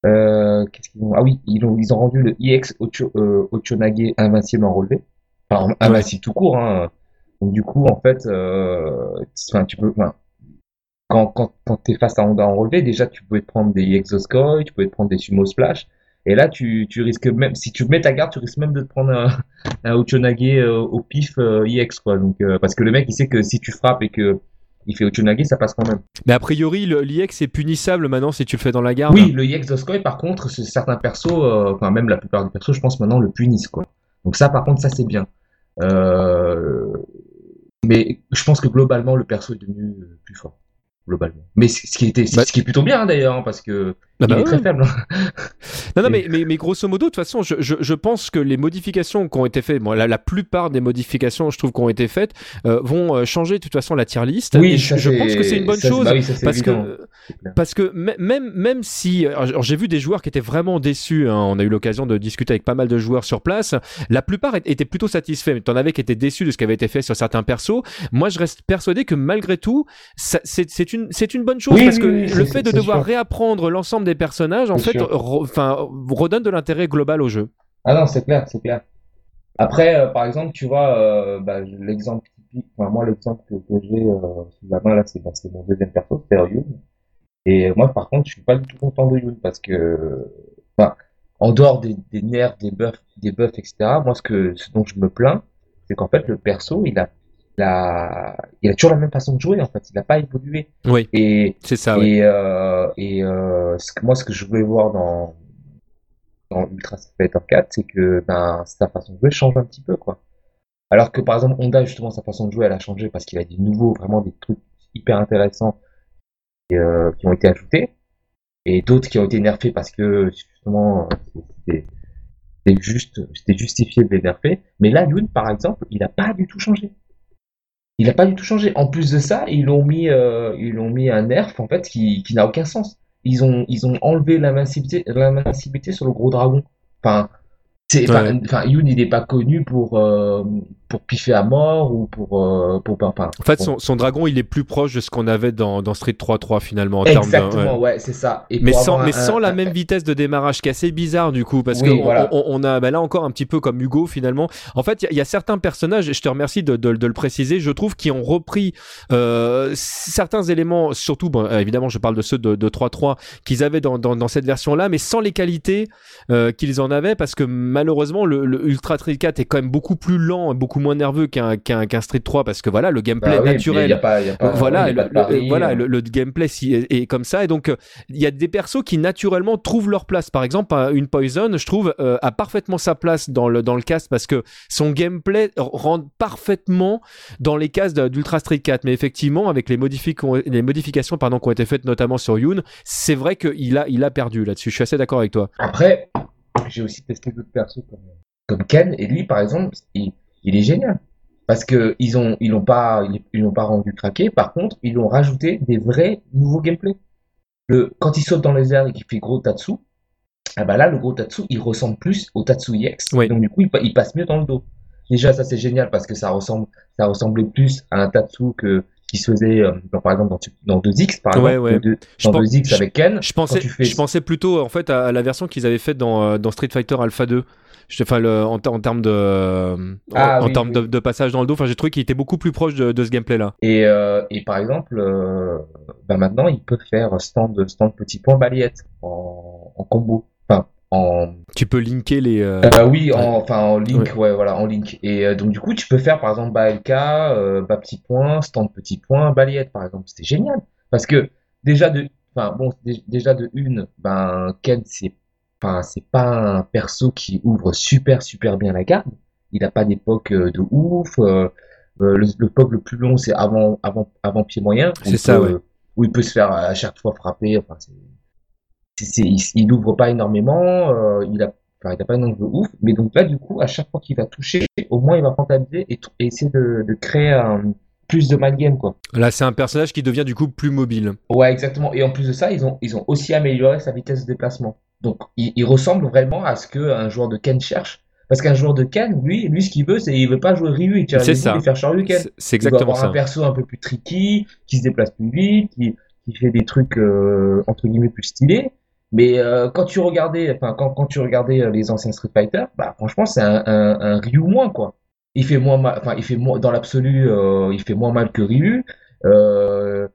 Euh, qu'est-ce qu'ils ont? Ah oui, ils ont, ils ont rendu le EX Ocho, euh, Ochonage invincible en relevé. Enfin, invincible tout court, hein. Donc du coup, en fait, euh, tu peux, quand, quand, quand t'es face à Honda en relevé, déjà, tu pouvais te prendre des Exoskoi, tu pouvais te prendre des Sumo Splash. Et là, tu, tu risques même, si tu mets ta garde, tu risques même de te prendre un, <laughs> un Ochonage euh, au pif euh, EX, quoi. Donc, euh, parce que le mec, il sait que si tu frappes et que il fait Ochonage, ça passe quand même. Mais a priori, l'IX est punissable maintenant si tu le fais dans la garde. Oui, le EX Doskoi, par contre, certains persos, enfin, même la plupart des persos, je pense maintenant le punissent, quoi. Donc ça, par contre, ça, c'est bien. Euh, mais je pense que globalement, le perso est devenu plus fort. Globalement. Mais ce qui était, Bah- ce qui est plutôt bien, hein, d'ailleurs, hein, parce que Ah il bah est ouais. très faible. hein. <laughs> Non, non, mais, mais, mais grosso modo, de toute façon, je, je, je pense que les modifications qui ont été faites, bon, la, la plupart des modifications, je trouve, qui ont été faites, euh, vont euh, changer de toute façon la tier list. Et je, pense que c'est une bonne ça, chose. bah oui, ça, parce que parce que mê- même même si j'ai vu des joueurs qui étaient vraiment déçus hein, on a eu l'occasion de discuter avec pas mal de joueurs sur place la plupart étaient plutôt satisfaits mais t'en avais qui étaient déçus de ce qui avait été fait sur certains persos moi je reste persuadé que malgré tout c'est une une bonne chose Oui, parce oui, que oui, le fait de devoir sûr. réapprendre l'ensemble des personnages en fait re- enfin redonne de l'intérêt global au jeu Ah non, c'est clair, c'est clair. Après, euh, par exemple, tu vois, euh, bah, l'exemple typique, enfin, moi, l'exemple que, que j'ai euh, sous la main, là, c'est bah, mon deuxième perso, c'est Yoon. Et moi, par contre, je suis pas du tout content de Yoon parce que, enfin, en dehors des, des nerfs, des buffs, des buffs, etc., moi, ce que, ce dont je me plains, c'est qu'en fait, le perso, il a, a, il a toujours la même façon de jouer, en fait. Il n'a pas évolué. oui Et, c'est ça oui. et, euh, et euh, ce que, moi, ce que je voulais voir dans, dans Ultra Fighter 4, c'est que ben, sa façon de jouer change un petit peu, quoi. Alors que par exemple, Honda, justement, sa façon de jouer, elle a changé parce qu'il a des nouveaux, vraiment des trucs hyper intéressants et, euh, qui ont été ajoutés, et d'autres qui ont été nerfés parce que justement, c'était juste, c'était justifié de les nerfer. Mais là, Yoon, par exemple, il a pas du tout changé. Il a pas du tout changé. En plus de ça, ils l'ont mis, euh, ils l'ont mis un nerf en fait qui, qui n'a aucun sens. Ils ont, ils ont enlevé l'invincibilité, l'invincibilité sur le gros dragon. Enfin, c'est, enfin, Yoon, il n'est pas connu pour, euh, pour piffer à mort ou pour, euh, pour, enfin, en fait son, son dragon il est plus proche de ce qu'on avait dans, dans Street 3.3 finalement en termes de Exactement, ouais. ouais, c'est ça. Et mais pour sans, mais un- sans la un- même vitesse de démarrage, qui est assez bizarre du coup, parce Oui, que voilà. on- on a bah là encore un petit peu comme Hugo finalement. En fait, il y a- il y, a certains personnages, et je te remercie de, de- de le préciser, je trouve, qui ont repris euh, certains éléments, surtout, bon, euh, évidemment, je parle de ceux de, de 3.3 qu'ils avaient dans, dans, dans cette version-là, mais sans les qualités euh, qu'ils en avaient, parce que malheureusement, le, le Ultra Street 4 est quand même beaucoup plus lent et beaucoup moins nerveux qu'un qu'un qu'un Street 3, parce que voilà, le gameplay Bah oui, naturel. il y a pas- il y a pas- voilà, le, pas voilà euh. le, gameplay si- est, est comme ça et donc euh, il y a des persos qui naturellement trouvent leur place. Par exemple, un- une Poison, je trouve, euh, a parfaitement sa place dans le dans le cast parce que son gameplay rentre parfaitement dans les cases d'Ultra Street 4. Mais effectivement, avec les, modifi- les modifications pardon, qui ont été faites notamment sur Yoon, c'est vrai qu'il a il a perdu là-dessus. Je suis assez d'accord avec toi. Après, j'ai aussi testé d'autres persos comme, comme Ken, et lui, par exemple, il, il est génial. Parce que ils ont, ils l'ont pas, ils, l'ont pas rendu craqué. Par contre, ils ont rajouté des vrais nouveaux gameplays. Le, quand il saute dans les airs et qu'il fait gros Tatsu, ah bah là, le gros Tatsu, il ressemble plus au Tatsu EX. Oui. Donc du coup, il passe mieux dans le dos. Déjà, ça c'est génial parce que ça ressemble, ça ressemblait plus à un Tatsu que qui se faisait euh, dans, par exemple dans, dans 2X par Ouais, exemple, ouais. de- dans pense- 2X avec Ken. Je pensais, fais- je pensais plutôt en fait à, à la version qu'ils avaient faite dans, euh, dans Street Fighter Alpha 2. Je- Enfin, le- en, en termes de, euh, Ah, en, en oui, termes oui. de, de passage dans le dos. Enfin, j'ai trouvé qu'il était beaucoup plus proche de, de ce gameplay-là. Et, euh, et par exemple, euh, bah maintenant, ils peuvent faire stand, stand petit point balayette en, en combo. En, Tu peux linker les. euh, Euh, oui, Ouais. en, enfin en link, ouais. voilà, en link. Et euh, donc du coup, tu peux faire par exemple bas LK, euh, bas petit point, stand petit point, balayette par exemple. C'était génial parce que déjà de, enfin bon, dé- déjà de une, ben Ken c'est, enfin c'est pas un perso qui ouvre super super bien la garde. Il a pas d'époque euh, de ouf. euh, euh, le, le POC le plus long c'est avant avant avant pied moyen. C'est ça, peut- ouais. Où il peut se faire à chaque fois frapper. Enfin c'est- il, il ouvre pas énormément. euh, il a Enfin, il n'a pas un angle ouf, mais donc là, du coup, à chaque fois qu'il va toucher, au moins il va rentabiliser et, et essayer de, de créer un, plus de mind game, quoi. Là, c'est un personnage qui devient du coup plus mobile. Ouais, exactement. Et en plus de ça, ils ont, ils ont aussi amélioré sa vitesse de déplacement. Donc, il, il ressemble vraiment à ce qu'un joueur de Ken cherche. Parce qu'un joueur de Ken, lui, lui, ce qu'il veut, c'est il veut pas jouer Ryu, il tire C'est les ça. et faire Shoryuken. C'est c'est Il exactement avoir un perso un peu plus tricky, qui se déplace plus vite, qui, qui fait des trucs euh, entre guillemets plus stylés. Mais euh, quand tu regardais, enfin quand, quand tu regardais euh, les anciens Street Fighter, bah franchement c'est un, un, un Ryu moins quoi. Il fait moins mal, enfin il fait moins dans l'absolu, euh, il fait moins mal que Ryu. Euh,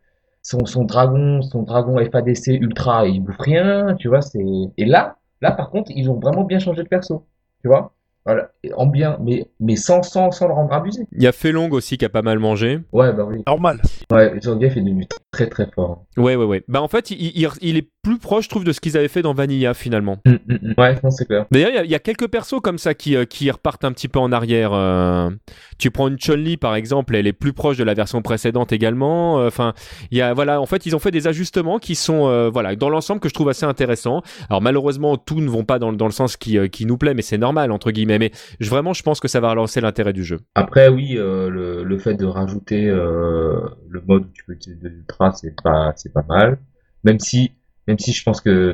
son, son dragon, son dragon FADC ultra, il bouffe rien, tu vois. C'est et là, là par contre ils ont vraiment bien changé de perso, tu vois. Voilà, en bien, mais mais sans sans sans le rendre abusé. Il y a Felong aussi qui a pas mal mangé. Ouais bah oui. Normal. Ouais, Zangief est devenu très très fort. Ouais, ouais, ouais. Bah, en fait, il, il- il est plus proche, je trouve, de ce qu'ils avaient fait dans Vanilla finalement. Mm, mm, mm. Ouais, non, c'est clair. D'ailleurs, il y a- il y, a quelques persos comme ça qui, euh, qui repartent un petit peu en arrière. euh. Tu prends une Chun-Li par exemple, elle est plus proche de la version précédente également. Euh, Enfin, il y a voilà, en fait, ils ont fait des ajustements qui sont euh, voilà dans l'ensemble que je trouve assez intéressants. Alors malheureusement, tout ne vont pas dans, le- dans le sens qui, euh, qui nous plaît, mais c'est normal entre guillemets. Mais vraiment, je pense que ça va relancer l'intérêt du jeu. Après, oui, euh, le, fait de rajouter euh, le mode où tu peux utiliser de l'ultra, c'est pas, pas mal. Même si, même si je pense que,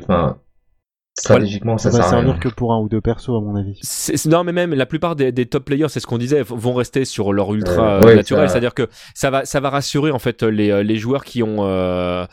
stratégiquement, ça Ça rien. servir que pour un ou deux persos, à mon avis. Non, mais même la plupart des, des top players, c'est ce qu'on disait, vont rester sur leur ultra Euh, euh, ouais, naturel. ça- C'est-à-dire que ça va, ça va rassurer en fait les, euh, les joueurs qui ont, euh,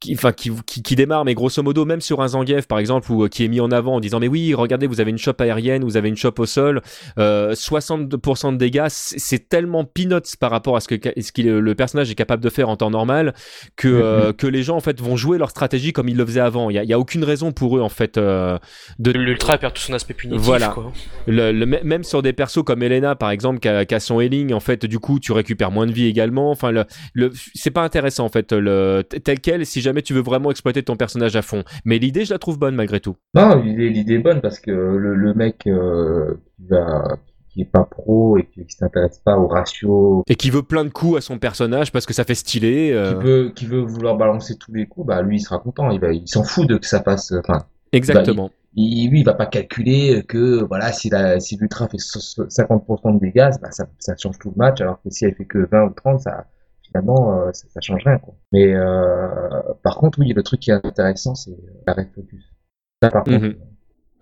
qui, enfin, qui, qui, qui démarrent. Mais grosso modo, même sur un Zangief par exemple, ou qui est mis en avant en disant mais oui, regardez, vous avez une chope aérienne, vous avez une chope au sol, euh, 62% de dégâts, c'est tellement peanuts par rapport à ce que ce le personnage est capable de faire en temps normal que euh, que les gens en fait vont jouer leur stratégie comme ils le faisaient avant. Il y a, il y a aucune raison pour eux en fait euh, de L'ultra perd tout son aspect punitif. Voilà. Quoi. le, le- même sur des persos comme Elena par exemple qui a, qui a son healing en fait du coup tu récupères moins de vie également enfin le, le c'est pas intéressant en fait le tel quel si jamais tu veux vraiment exploiter ton personnage à fond mais l'idée je la trouve bonne malgré tout Non, l'idée, l'idée est bonne parce que le, le mec euh, qui va, qui est pas pro et qui, qui s'intéresse pas au ratio, et qui veut plein de coups à son personnage parce que ça fait stylé euh, qui veut, qui veut vouloir balancer tous les coups, bah lui, il sera content. Il va, il s'en fout de que ça fasse, enfin, exactement il, lui, il va pas calculer que voilà, si la, si l'ultra fait so- so- 50% de dégâts, bah, ça, ça change tout le match, alors que si elle fait que 20 ou 30, ça, finalement, euh, ça, ça change rien, quoi. Mais, euh, par contre, oui, le truc qui est intéressant, c'est euh, la red focus. Ça, par contre,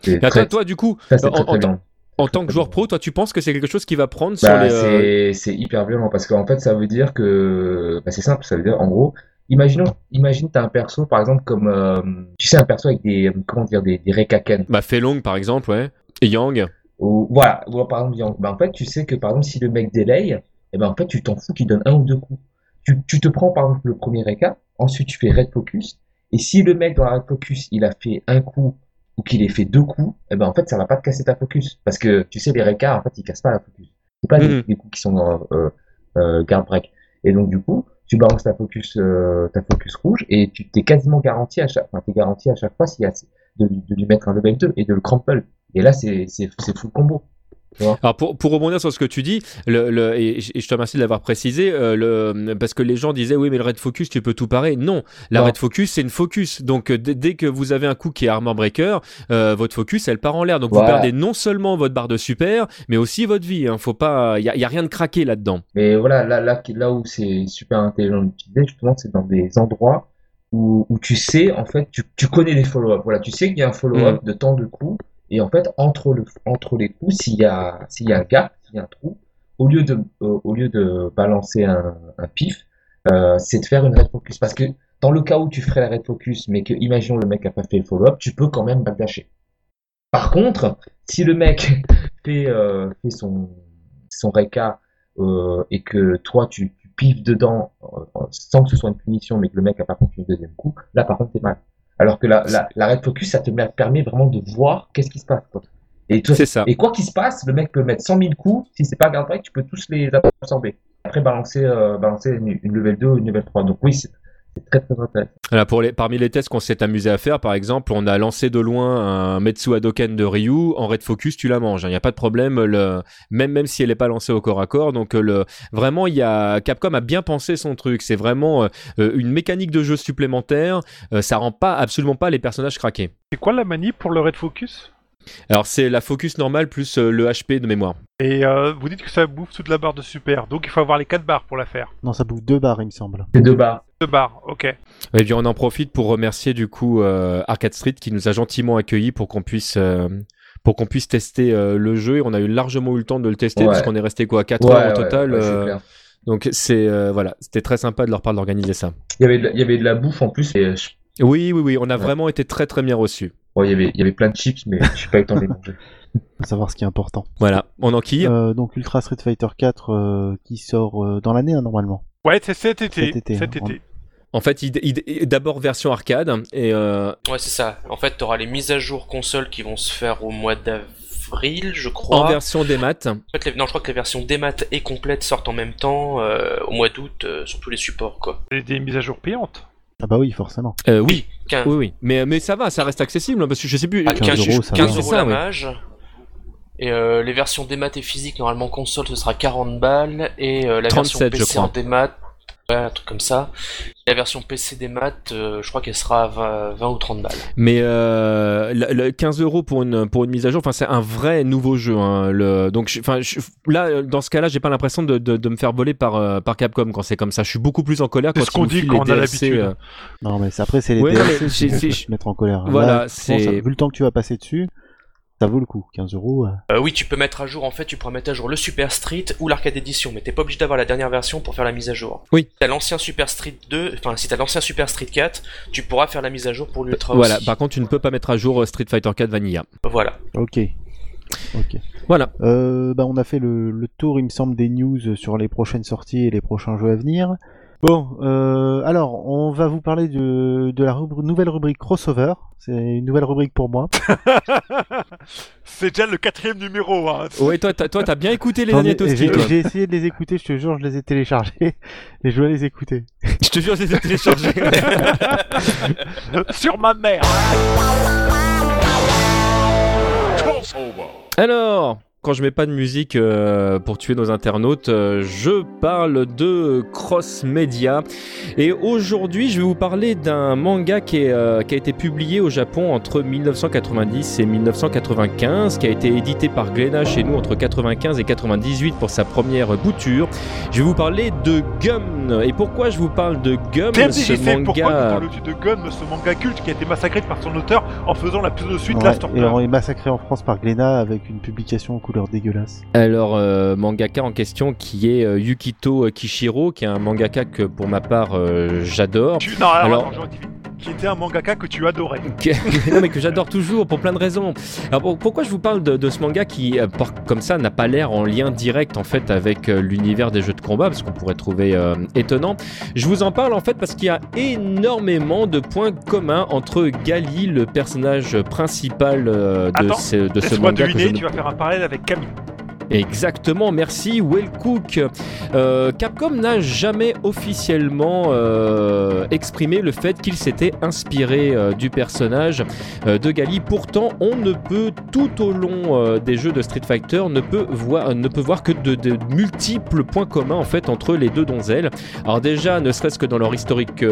attends, très, toi du coup ça, en, très, en- très bien. en tant que joueur pro toi tu penses que c'est quelque chose qui va prendre sur Bah, les c'est, c'est hyper violent parce qu'en fait, ça veut dire que, bah, c'est simple, ça veut dire, en gros, imaginons, imagine, t'as un perso, par exemple, comme, euh, tu sais, un perso avec des, comment dire, des, des Rekaken. bah Felong par exemple ouais et Yang Ou, voilà, ou alors, par exemple, Yang. Bah, en fait, tu sais que, par exemple, si le mec délaye, eh ben, en fait, tu t'en fous qu'il donne un ou deux coups. Tu, tu te prends, par exemple, le premier Reka, ensuite tu fais Red Focus, et si le mec dans la Red Focus, il a fait un coup, ou qu'il ait fait deux coups, eh ben, en fait, ça va pas te casser ta focus. Parce que, tu sais, les Reka, en fait, ils cassent pas la focus. C'est pas des, Mhm. des coups qui sont, euh, euh, euh, guard break. Et donc, du coup, tu balances ta focus, euh, ta focus rouge, et tu t'es quasiment garanti à chaque, enfin, t'es garanti à chaque fois s'il y a, de, lui- de lui mettre un level 2 et de le crumple. Et là, c'est, c'est, c'est full combo. Alors pour, pour rebondir sur ce que tu dis, le, le- et, je- et je te remercie de l'avoir précisé, euh, le, parce que les gens disaient oui mais le red focus tu peux tout parer. Non, la Non. red focus c'est une focus. Donc euh, dès, que vous avez un coup qui est armor breaker, euh, votre focus elle part en l'air. Donc vous perdez non seulement votre barre de super, mais aussi votre vie. Hein. Faut pas, il y a, y a rien de craqué là-dedans. Mais voilà, là, là, là où c'est super intelligent d'utiliser, justement, c'est dans des endroits où, où tu sais, en fait, tu, tu connais les follow-up. Voilà, tu sais qu'il y a un follow-up de temps de coups, et en fait, entre le, entre les coups, s'il y a, un gap, s'il y a un trou, au lieu de, euh, balancer un, pif, euh, c'est de faire une red focus. Parce que dans le cas où tu ferais la red focus, mais que, imaginons, le mec a pas fait le follow-up, tu peux quand même backdasher. Par contre, si le mec <laughs> fait, euh, fait son, son Reka et que toi tu, tu pives dedans sans que ce soit une punition, mais que le mec a pas continué le deuxième coup, là par contre t'es mal. Alors que la, la, la red focus, ça te met- permet vraiment de voir qu'est-ce qui se passe. Quoi. Et, ça. quoi qu'il se passe, le mec peut mettre 100 000 coups, si c'est pas guard break, tu peux tous les absorber. Après balancer, euh, balancer une, une level 2 ou une level 3. Donc oui, très très intéressant. Voilà, pour les, parmi les tests qu'on s'est amusé à faire, par exemple, on a lancé de loin un Metsu Hadoken de Ryu. En Red Focus, tu la manges. Il n'y a pas de problème, le, même, même si elle n'est pas lancée au corps à corps. Donc, le, vraiment, il y a, Capcom a bien pensé son truc. C'est vraiment euh, euh, une mécanique de jeu supplémentaire. Euh, ça rend pas, absolument pas les personnages craqués. C'est quoi la manie pour le Red Focus? Alors, c'est la focus normale plus euh, le HP de mémoire. Et euh, vous dites que ça bouffe toute la barre de super, donc il faut avoir les 4 barres pour la faire. Non, ça bouffe deux barres, il me semble. C'est deux barres. 2 barres, ok. Et puis, on en profite pour remercier, du coup, euh, Arcade Street qui nous a gentiment accueillis pour qu'on puisse. euh, pour qu'on puisse tester euh, le jeu et on a eu largement eu le temps de le tester Ouais. parce qu'on est resté quoi 4 Ouais, heures au total euh. Donc c'est euh, voilà, c'était très sympa de leur part d'organiser ça. Il y avait de la, il y avait de la bouffe en plus. Et, je- Oui, oui, oui, on a Ouais. vraiment été très très bien reçus. Bon, il y avait, il y avait plein de chips, mais je suis pas eu le temps de les manger. Faut savoir ce qui est important. Voilà, on enquille. Euh, donc Ultra Street Fighter 4 euh, qui sort euh, dans l'année hein, normalement. Ouais, c'est cet été. Cet été, Cet hein, été. En fait, d'abord version arcade et euh, Ouais, c'est ça. En fait, t'auras les mises à jour console qui vont se faire au mois d'avril, je crois. en version des maths. En fait, les- Non, je crois que les versions démat et complètes sortent en même temps euh, au mois d'août euh, sur tous les supports, quoi. C'est des mises à jour payantes. Ah bah oui, forcément. Euh, oui, 15, oui, oui. Mais mais ça va, ça reste accessible hein, parce que je sais plus. ah, 15 15 euros, ça 15 va. euros C'est ça, la ouais. mage. Et euh, les versions démat et physique, normalement console, ce sera 40 balles. Et euh, la 37, version je PC en crois. démat, ouais, un truc comme ça. La version PC démat, euh, je crois qu'elle sera à 20, 20 ou 30 balles. Mais euh, le, le 15 euros pour une pour une mise à jour, enfin c'est un vrai nouveau jeu. Hein, le, donc je- enfin je- là dans ce cas-là, j'ai pas l'impression de, de, de me faire voler par euh, par Capcom quand c'est comme ça. Je suis beaucoup plus en colère quand ce qu'on dit filent quand les on a l'habitude. euh, Non mais après c'est les Ouais, DLC qui te mettre en colère. Voilà, Là, je vu le temps que tu vas passer dessus, ça vaut le coup. 15 euros. euh. Euh, oui, tu peux mettre à jour, en fait, tu pourras mettre à jour le Super Street ou l'arcade édition, mais t'es pas obligé d'avoir la dernière version pour faire la mise à jour. Oui. Si t'as l'ancien Super Street 2, enfin, si t'as l'ancien Super Street 4, tu pourras faire la mise à jour pour l'Ultra Voilà. aussi. Par contre, tu ne peux pas mettre à jour euh, Street Fighter 4 Vanilla. Voilà. Ok. Ok. Voilà. Euh, bah, on a fait le, le tour, il me semble, des news sur les prochaines sorties et les prochains jeux à venir. Bon, euh, alors, on va vous parler de, de la rubri- nouvelle rubrique crossover. C'est une nouvelle rubrique pour moi. <laughs> c'est déjà le quatrième numéro. Hein. Ouais, toi, t'as, toi, t'as bien écouté les derniers J'ai toasties. toi. j'ai essayé de les écouter, je te jure, je les ai téléchargés et je dois les écouter. Je te jure, je les ai téléchargés. <laughs> Sur ma mère. Alors, quand je mets pas de musique euh, pour tuer nos internautes, euh, je parle de cross média. Et aujourd'hui, je vais vous parler d'un manga qui, est, euh, qui a été publié au Japon entre 1990 et 1995, qui a été édité par Glénat chez nous entre 95 et 98 pour sa première bouture. Je vais vous parler de Gum. Et pourquoi je vous parle de Gum Ce pourquoi nous manga. parles-tu de Gun, ce manga culte qui a été massacré par son auteur en faisant la pseudo-suite Ouais, Last et Order on est massacré en France par Glénat avec une publication couleurs dégueulasses. Alors, euh, mangaka en question qui est euh, Yukito Kishiro, qui est un mangaka que pour ma part euh, j'adore. Tu... Non, alors, Alors- attends, je rectifie. Qui était un mangaka que tu adorais. <laughs> Non mais que j'adore toujours pour plein de raisons. Alors pour- pourquoi je vous parle de, de ce manga qui euh, comme ça n'a pas l'air en lien direct en fait avec euh, l'univers des jeux de combat parce qu'on pourrait trouver euh, étonnant. Je vous en parle en fait parce qu'il y a énormément de points communs entre Gali, le personnage principal euh, de Attends, ce, de ce Laisse-moi manga. que je deviner, ne tu vas faire un parallèle avec Camille. Exactement, merci Will Cook. Euh, Capcom n'a jamais officiellement euh, exprimé le fait qu'il s'était inspiré euh, du personnage de Gali. Pourtant, on ne peut tout au long des jeux de Street Fighter ne peut voir ne peut voir que de, multiples points communs en fait entre les deux donzelles. Alors déjà, ne serait-ce que dans leur historique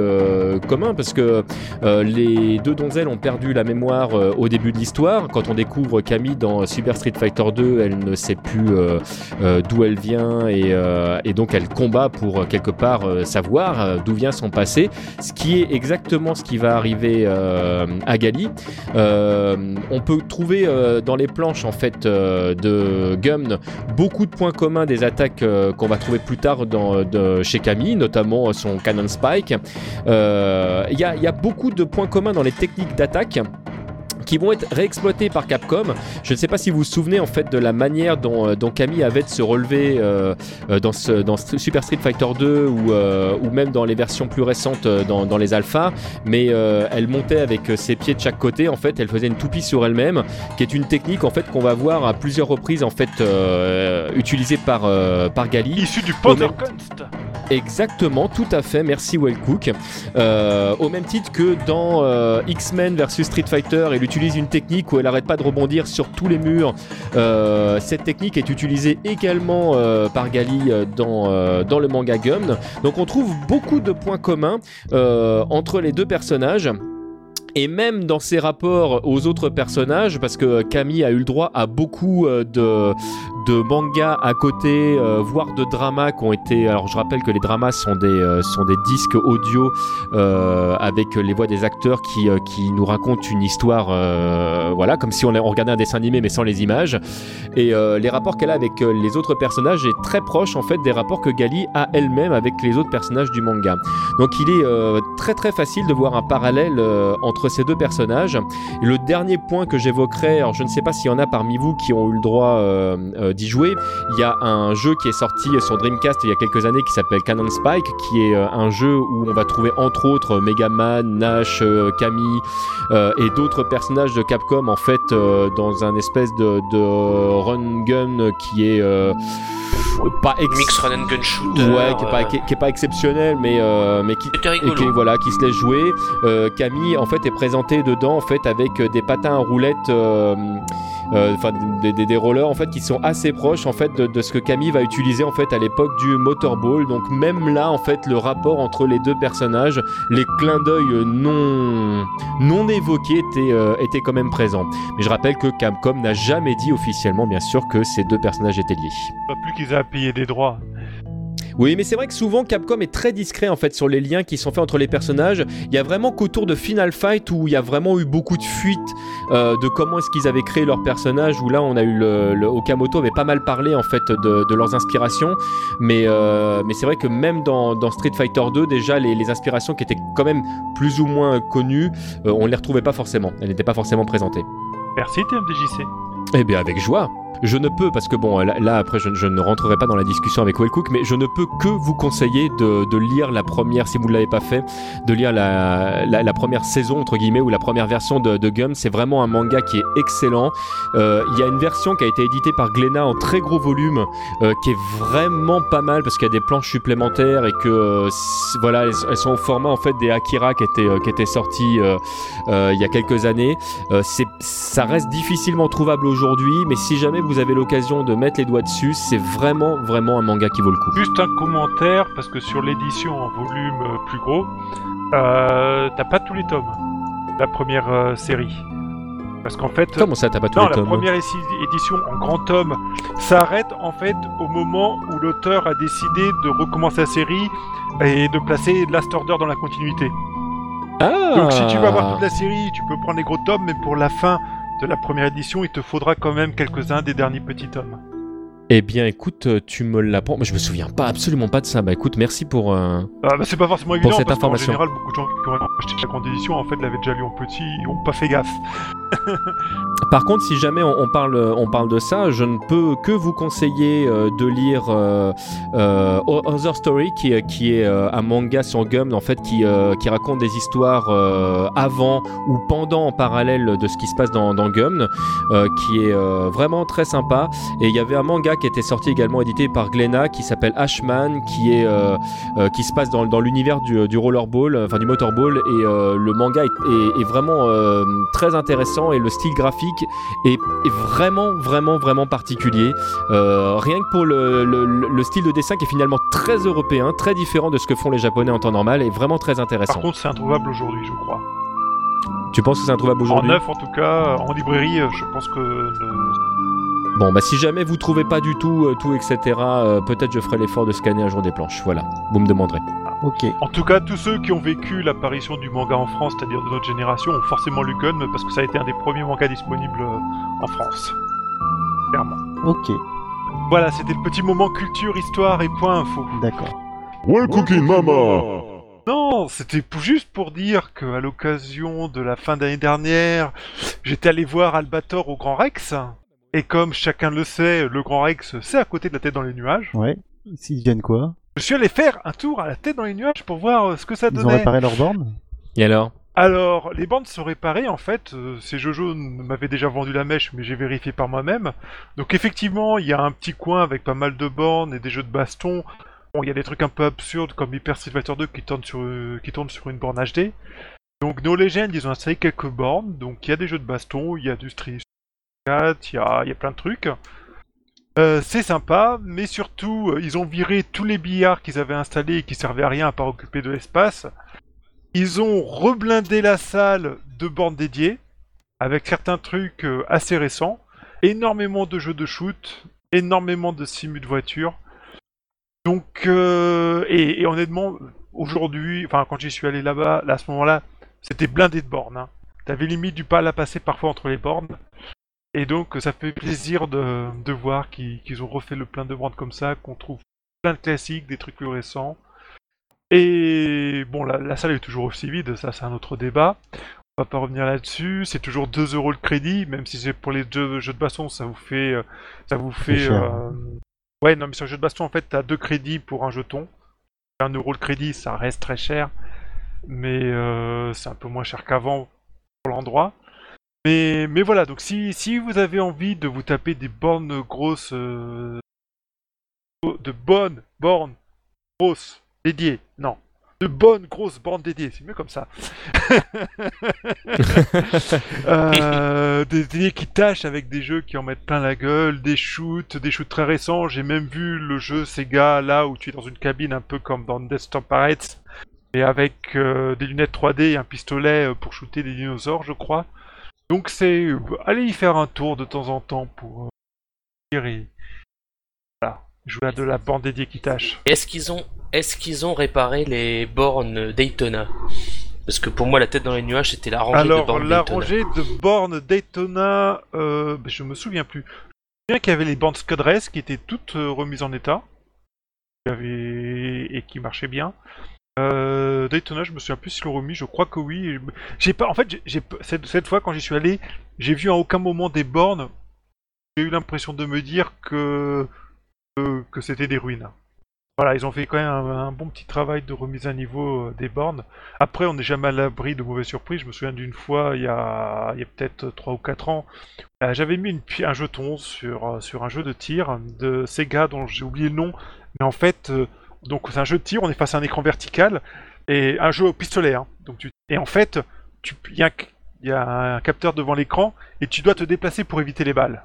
commun, parce que les deux donzelles ont perdu la mémoire au début de l'histoire. Quand on découvre Camille dans Super Street Fighter 2, elle ne sait plus d'où elle vient et, euh, et donc elle combat pour euh, quelque part euh, savoir euh, d'où vient son passé, ce qui est exactement ce qui va arriver euh, à Gali. Euh, on peut trouver euh, dans les planches en fait euh, de Gumn beaucoup de points communs des attaques euh, qu'on va trouver plus tard chez Camille, notamment son Cannon Spike. Euh, il y a beaucoup de points communs dans les techniques d'attaque qui vont être réexploités par Capcom. Je ne sais pas si vous vous souvenez en fait de la manière dont, euh, dont Camille avait de se relever euh, euh, dans, ce, dans ce Super Street Fighter 2 ou, euh, ou même dans les versions plus récentes dans, dans les alphas, mais euh, elle montait avec ses pieds de chaque côté. En fait, elle faisait une toupie sur elle-même, qui est une technique en fait qu'on va voir à plusieurs reprises en fait utilisée par par Gali. Issu du Powderkunst. Exactement, tout à fait. Merci Wellcook. Euh, au même titre que dans X-Men versus Street Fighter, elle utilise une technique où elle arrête pas de rebondir sur tous les murs. Euh, cette technique est utilisée également euh, par Gali euh, dans, dans le manga Gum. Donc on trouve beaucoup de points communs entre les deux personnages. Et même dans ses rapports aux autres personnages, parce que Camille a eu le droit à beaucoup de, de mangas à côté, euh, voire de dramas qui ont été. Alors je rappelle que les dramas sont des, euh, disques audio euh, avec les voix des acteurs qui, qui nous racontent une histoire, voilà, comme si on, on regardait un dessin animé mais sans les images. Et les rapports qu'elle a avec les autres personnages est très proche en fait des rapports que Gali a elle-même avec les autres personnages du manga. Donc il est très très facile de voir un parallèle entre ces deux personnages. Le dernier point que j'évoquerai, alors je ne sais pas s'il y en a parmi vous qui ont eu le droit d'y jouer, il y a un jeu qui est sorti sur Dreamcast il y a quelques années qui s'appelle Cannon Spike, qui est euh, un jeu où on va trouver entre autres Megaman, Nash, euh, Camille euh, et d'autres personnages de Capcom en fait dans un espèce de, de run gun qui est pas ex- Mix Run and Gun Shooter. ouais, qui est pas, qui est- qui est pas exceptionnel, mais euh, mais qui et voilà qui se laisse jouer. Euh, Camille en fait est présentée dedans en fait avec des patins à roulettes, euh, enfin des, rollers en fait qui sont assez proches en fait de, ce que Camille va utiliser en fait à l'époque du motorball. Donc même là en fait le rapport entre les deux personnages, les clins d'œil non non évoqués étaient euh, étaient quand même présents. Mais je rappelle que Capcom n'a jamais dit officiellement bien sûr que ces deux personnages étaient liés. Pas plus qu'ils aient à des droits. Oui, mais c'est vrai que souvent Capcom est très discret en fait sur les liens qui sont faits entre les personnages. Il y a vraiment qu'autour de Final Fight où il y a vraiment eu beaucoup de fuites euh, de comment est-ce qu'ils avaient créé leurs personnages. Où là, on a eu le, le Okamoto avait pas mal parlé en fait de, de leurs inspirations, mais euh, mais c'est vrai que même dans, dans Street Fighter 2 déjà les, les inspirations qui étaient quand même plus ou moins connues, euh, on les retrouvait pas forcément. Elles n'étaient pas forcément présentées. Merci TMDJC. Eh bien, avec joie. Je ne peux, parce que bon, là, après, je, ne rentrerai pas dans la discussion avec Wellcook, mais je ne peux que vous conseiller de, de lire la première, si vous ne l'avez pas fait, de lire la, la, première saison, entre guillemets, ou la première version de, de Gum. C'est vraiment un manga qui est excellent. Euh, Il y a une version qui a été éditée par Glénat en très gros volume, euh, qui est vraiment pas mal, parce qu'il y a des planches supplémentaires et que, euh, voilà, elles, sont au format, en fait, des Akira qui étaient, euh, qui étaient sortis il y a quelques années. C'est, ça reste difficilement trouvable aujourd'hui, mais si jamais vous avez l'occasion de mettre les doigts dessus, c'est vraiment, vraiment un manga qui vaut le coup. Juste un commentaire, parce que sur l'édition en volume euh, plus gros, euh, t'as pas tous les tomes. La première euh, série. Parce qu'en fait, Comment ça, t'as pas tous non, les la tomes première édition en grand tome s'arrête en fait au moment où l'auteur a décidé de recommencer la série et de placer Last Order dans la continuité. Ah Donc si tu vas voir toute la série, tu peux prendre les gros tomes, mais pour la fin de la première édition, il te faudra quand même quelques-uns des derniers petits tomes. Eh bien, écoute, euh, tu me l'apprends. Je me souviens pas, absolument pas de ça. Bah, écoute, merci pour. euh, Ah, bah, c'est pas forcément évident cette parce information. général, beaucoup de gens qui ont acheté la grande édition en fait l'avaient déjà lu en petit, ils ont pas fait gaffe. Par contre, si jamais on, parle, on parle de ça, je ne peux que vous conseiller euh, de lire euh, euh, Other Story, qui, est- un manga sur Gum, en fait, qui, raconte des histoires avant ou pendant, en parallèle de ce qui se passe dans, Gum, qui est vraiment très sympa. Et il y avait un manga qui était sorti également édité par Glénat, qui s'appelle Ashman, qui se passe dans, l'univers du, du rollerball, enfin du motorball, et le manga est, vraiment très intéressant et le style graphique est, est vraiment, vraiment, vraiment particulier. Euh, rien que pour le, le- le style de dessin qui est finalement très européen, très différent de ce que font les Japonais en temps normal, et vraiment très intéressant. Par contre, c'est introuvable aujourd'hui, je crois. tu penses que c'est introuvable En aujourd'hui neuf, en tout cas, en librairie, euh, je pense que le- Bon, bah si jamais vous trouvez pas du tout, euh, tout, etc., euh, peut-être je ferai l'effort de scanner un jour des planches. Voilà, vous me demanderez. Ok. En tout cas, tous ceux qui ont vécu l'apparition du manga en France, c'est-à-dire de notre génération, ont forcément lu Gun parce que ça a été un des premiers mangas disponibles euh, en France. Clairement. Ok. Voilà, c'était le petit moment culture, histoire et point info. D'accord. Well cooking mama Non, c'était juste pour dire que à l'occasion de la fin d'année dernière, j'étais allé voir Albator au Grand Rex. Et comme chacun le sait, le Grand Rex, c'est à côté de la tête dans les nuages. Ouais. S'ils viennent quoi? Je suis allé faire un tour à la tête dans les nuages pour voir euh, ce que ça Ils ont donnait. réparé leur borne Et alors? Alors, les bandes sont réparées, en fait, euh, c'est Jojo m'avait déjà vendu la mèche, mais j'ai vérifié par moi-même. Donc effectivement, il y a un petit coin avec pas mal de bornes et des jeux de baston. Bon, il y a des trucs un peu absurdes comme Hyper Street Fighter 2 qui tourne sur, euh, qui tourne sur une borne HD. Donc No Legend, ils ont installé quelques bornes, donc il y a des jeux de baston, il y a du Street 4, il y a, il y a plein de trucs. Euh, c'est sympa, mais surtout, euh, ils ont viré tous les billards qu'ils avaient installés et qui servaient à rien à part occuper de l'espace. Ils ont reblindé la salle de bornes dédiées, avec certains trucs euh, assez récents, énormément de jeux de shoot, énormément de simu de voiture. Donc, et, honnêtement, aujourd'hui, enfin quand j'y suis allé là-bas, là, à ce moment-là, c'était blindé de bornes. Hein. T'avais limite du pas à passer parfois entre les bornes. Et donc, ça fait plaisir de, de voir qu'ils ont refait le plein de bornes comme ça, qu'on trouve plein de classiques, des trucs plus récents. Et bon, la, la salle est toujours aussi vide, ça c'est un autre débat. On va pas revenir là-dessus. C'est toujours 2 euros le crédit, même si c'est pour les jeux, jeux de baston, ça vous fait, euh, ça vous fait. euh, Ouais, non, mais sur le jeu de baston, en fait, t'as 2 crédits pour un jeton. 1 euro le crédit, ça reste très cher, mais euh, c'est un peu moins cher qu'avant pour l'endroit. Mais, mais voilà, donc si, si vous avez envie de vous taper des bornes grosses, euh, de bonnes bornes grosses dédiées, non, de bonnes grosses bornes dédiées, c'est mieux comme ça. <laughs> Euh, des dédiées qui tâchent avec des jeux qui en mettent plein la gueule, des shoots, des shoots très récents. J'ai même vu le jeu Sega là où tu es dans une cabine un peu comme dans Desktop Pirates et avec euh, des lunettes 3D et un pistolet pour shooter des dinosaures, je crois. Donc c'est allez y faire un tour de temps en temps pour euh, dire et voilà, jouer à de la bande dédiée qui tâche. Est-ce qu'ils ont, est-ce qu'ils ont réparé les bornes Daytona? Parce que pour moi, la tête dans les nuages, c'était la rangée de Alors bornes la Daytona. rangée de bornes Daytona, euh, ben, je me souviens plus. Je me souviens qu'il y avait les bornes Scud Race qui étaient toutes euh, remises en état. Et qui marchaient bien. Euh, Daytona, je me souviens plus s'ils l'ont remis, je crois que oui. J'ai pas, en fait, cette, fois quand j'y suis allé, j'ai vu à aucun moment des bornes. J'ai eu l'impression de me dire que que, c'était des ruines. Voilà, ils ont fait quand même un, bon petit travail de remise à niveau euh, des bornes. Après, on n'est jamais à l'abri de mauvaises surprises. Je me souviens d'une fois, il y a, il y peut-être 3 ou 4 ans, euh, j'avais mis un jeton sur, euh, sur un jeu de tir de Sega dont j'ai oublié le nom. Mais en fait, donc c'est un jeu de tir, on est face à un écran vertical et un jeu au pistolet. hein. Donc tu, et en fait, tu- il y, a un- il y a un capteur devant l'écran et tu dois te déplacer pour éviter les balles.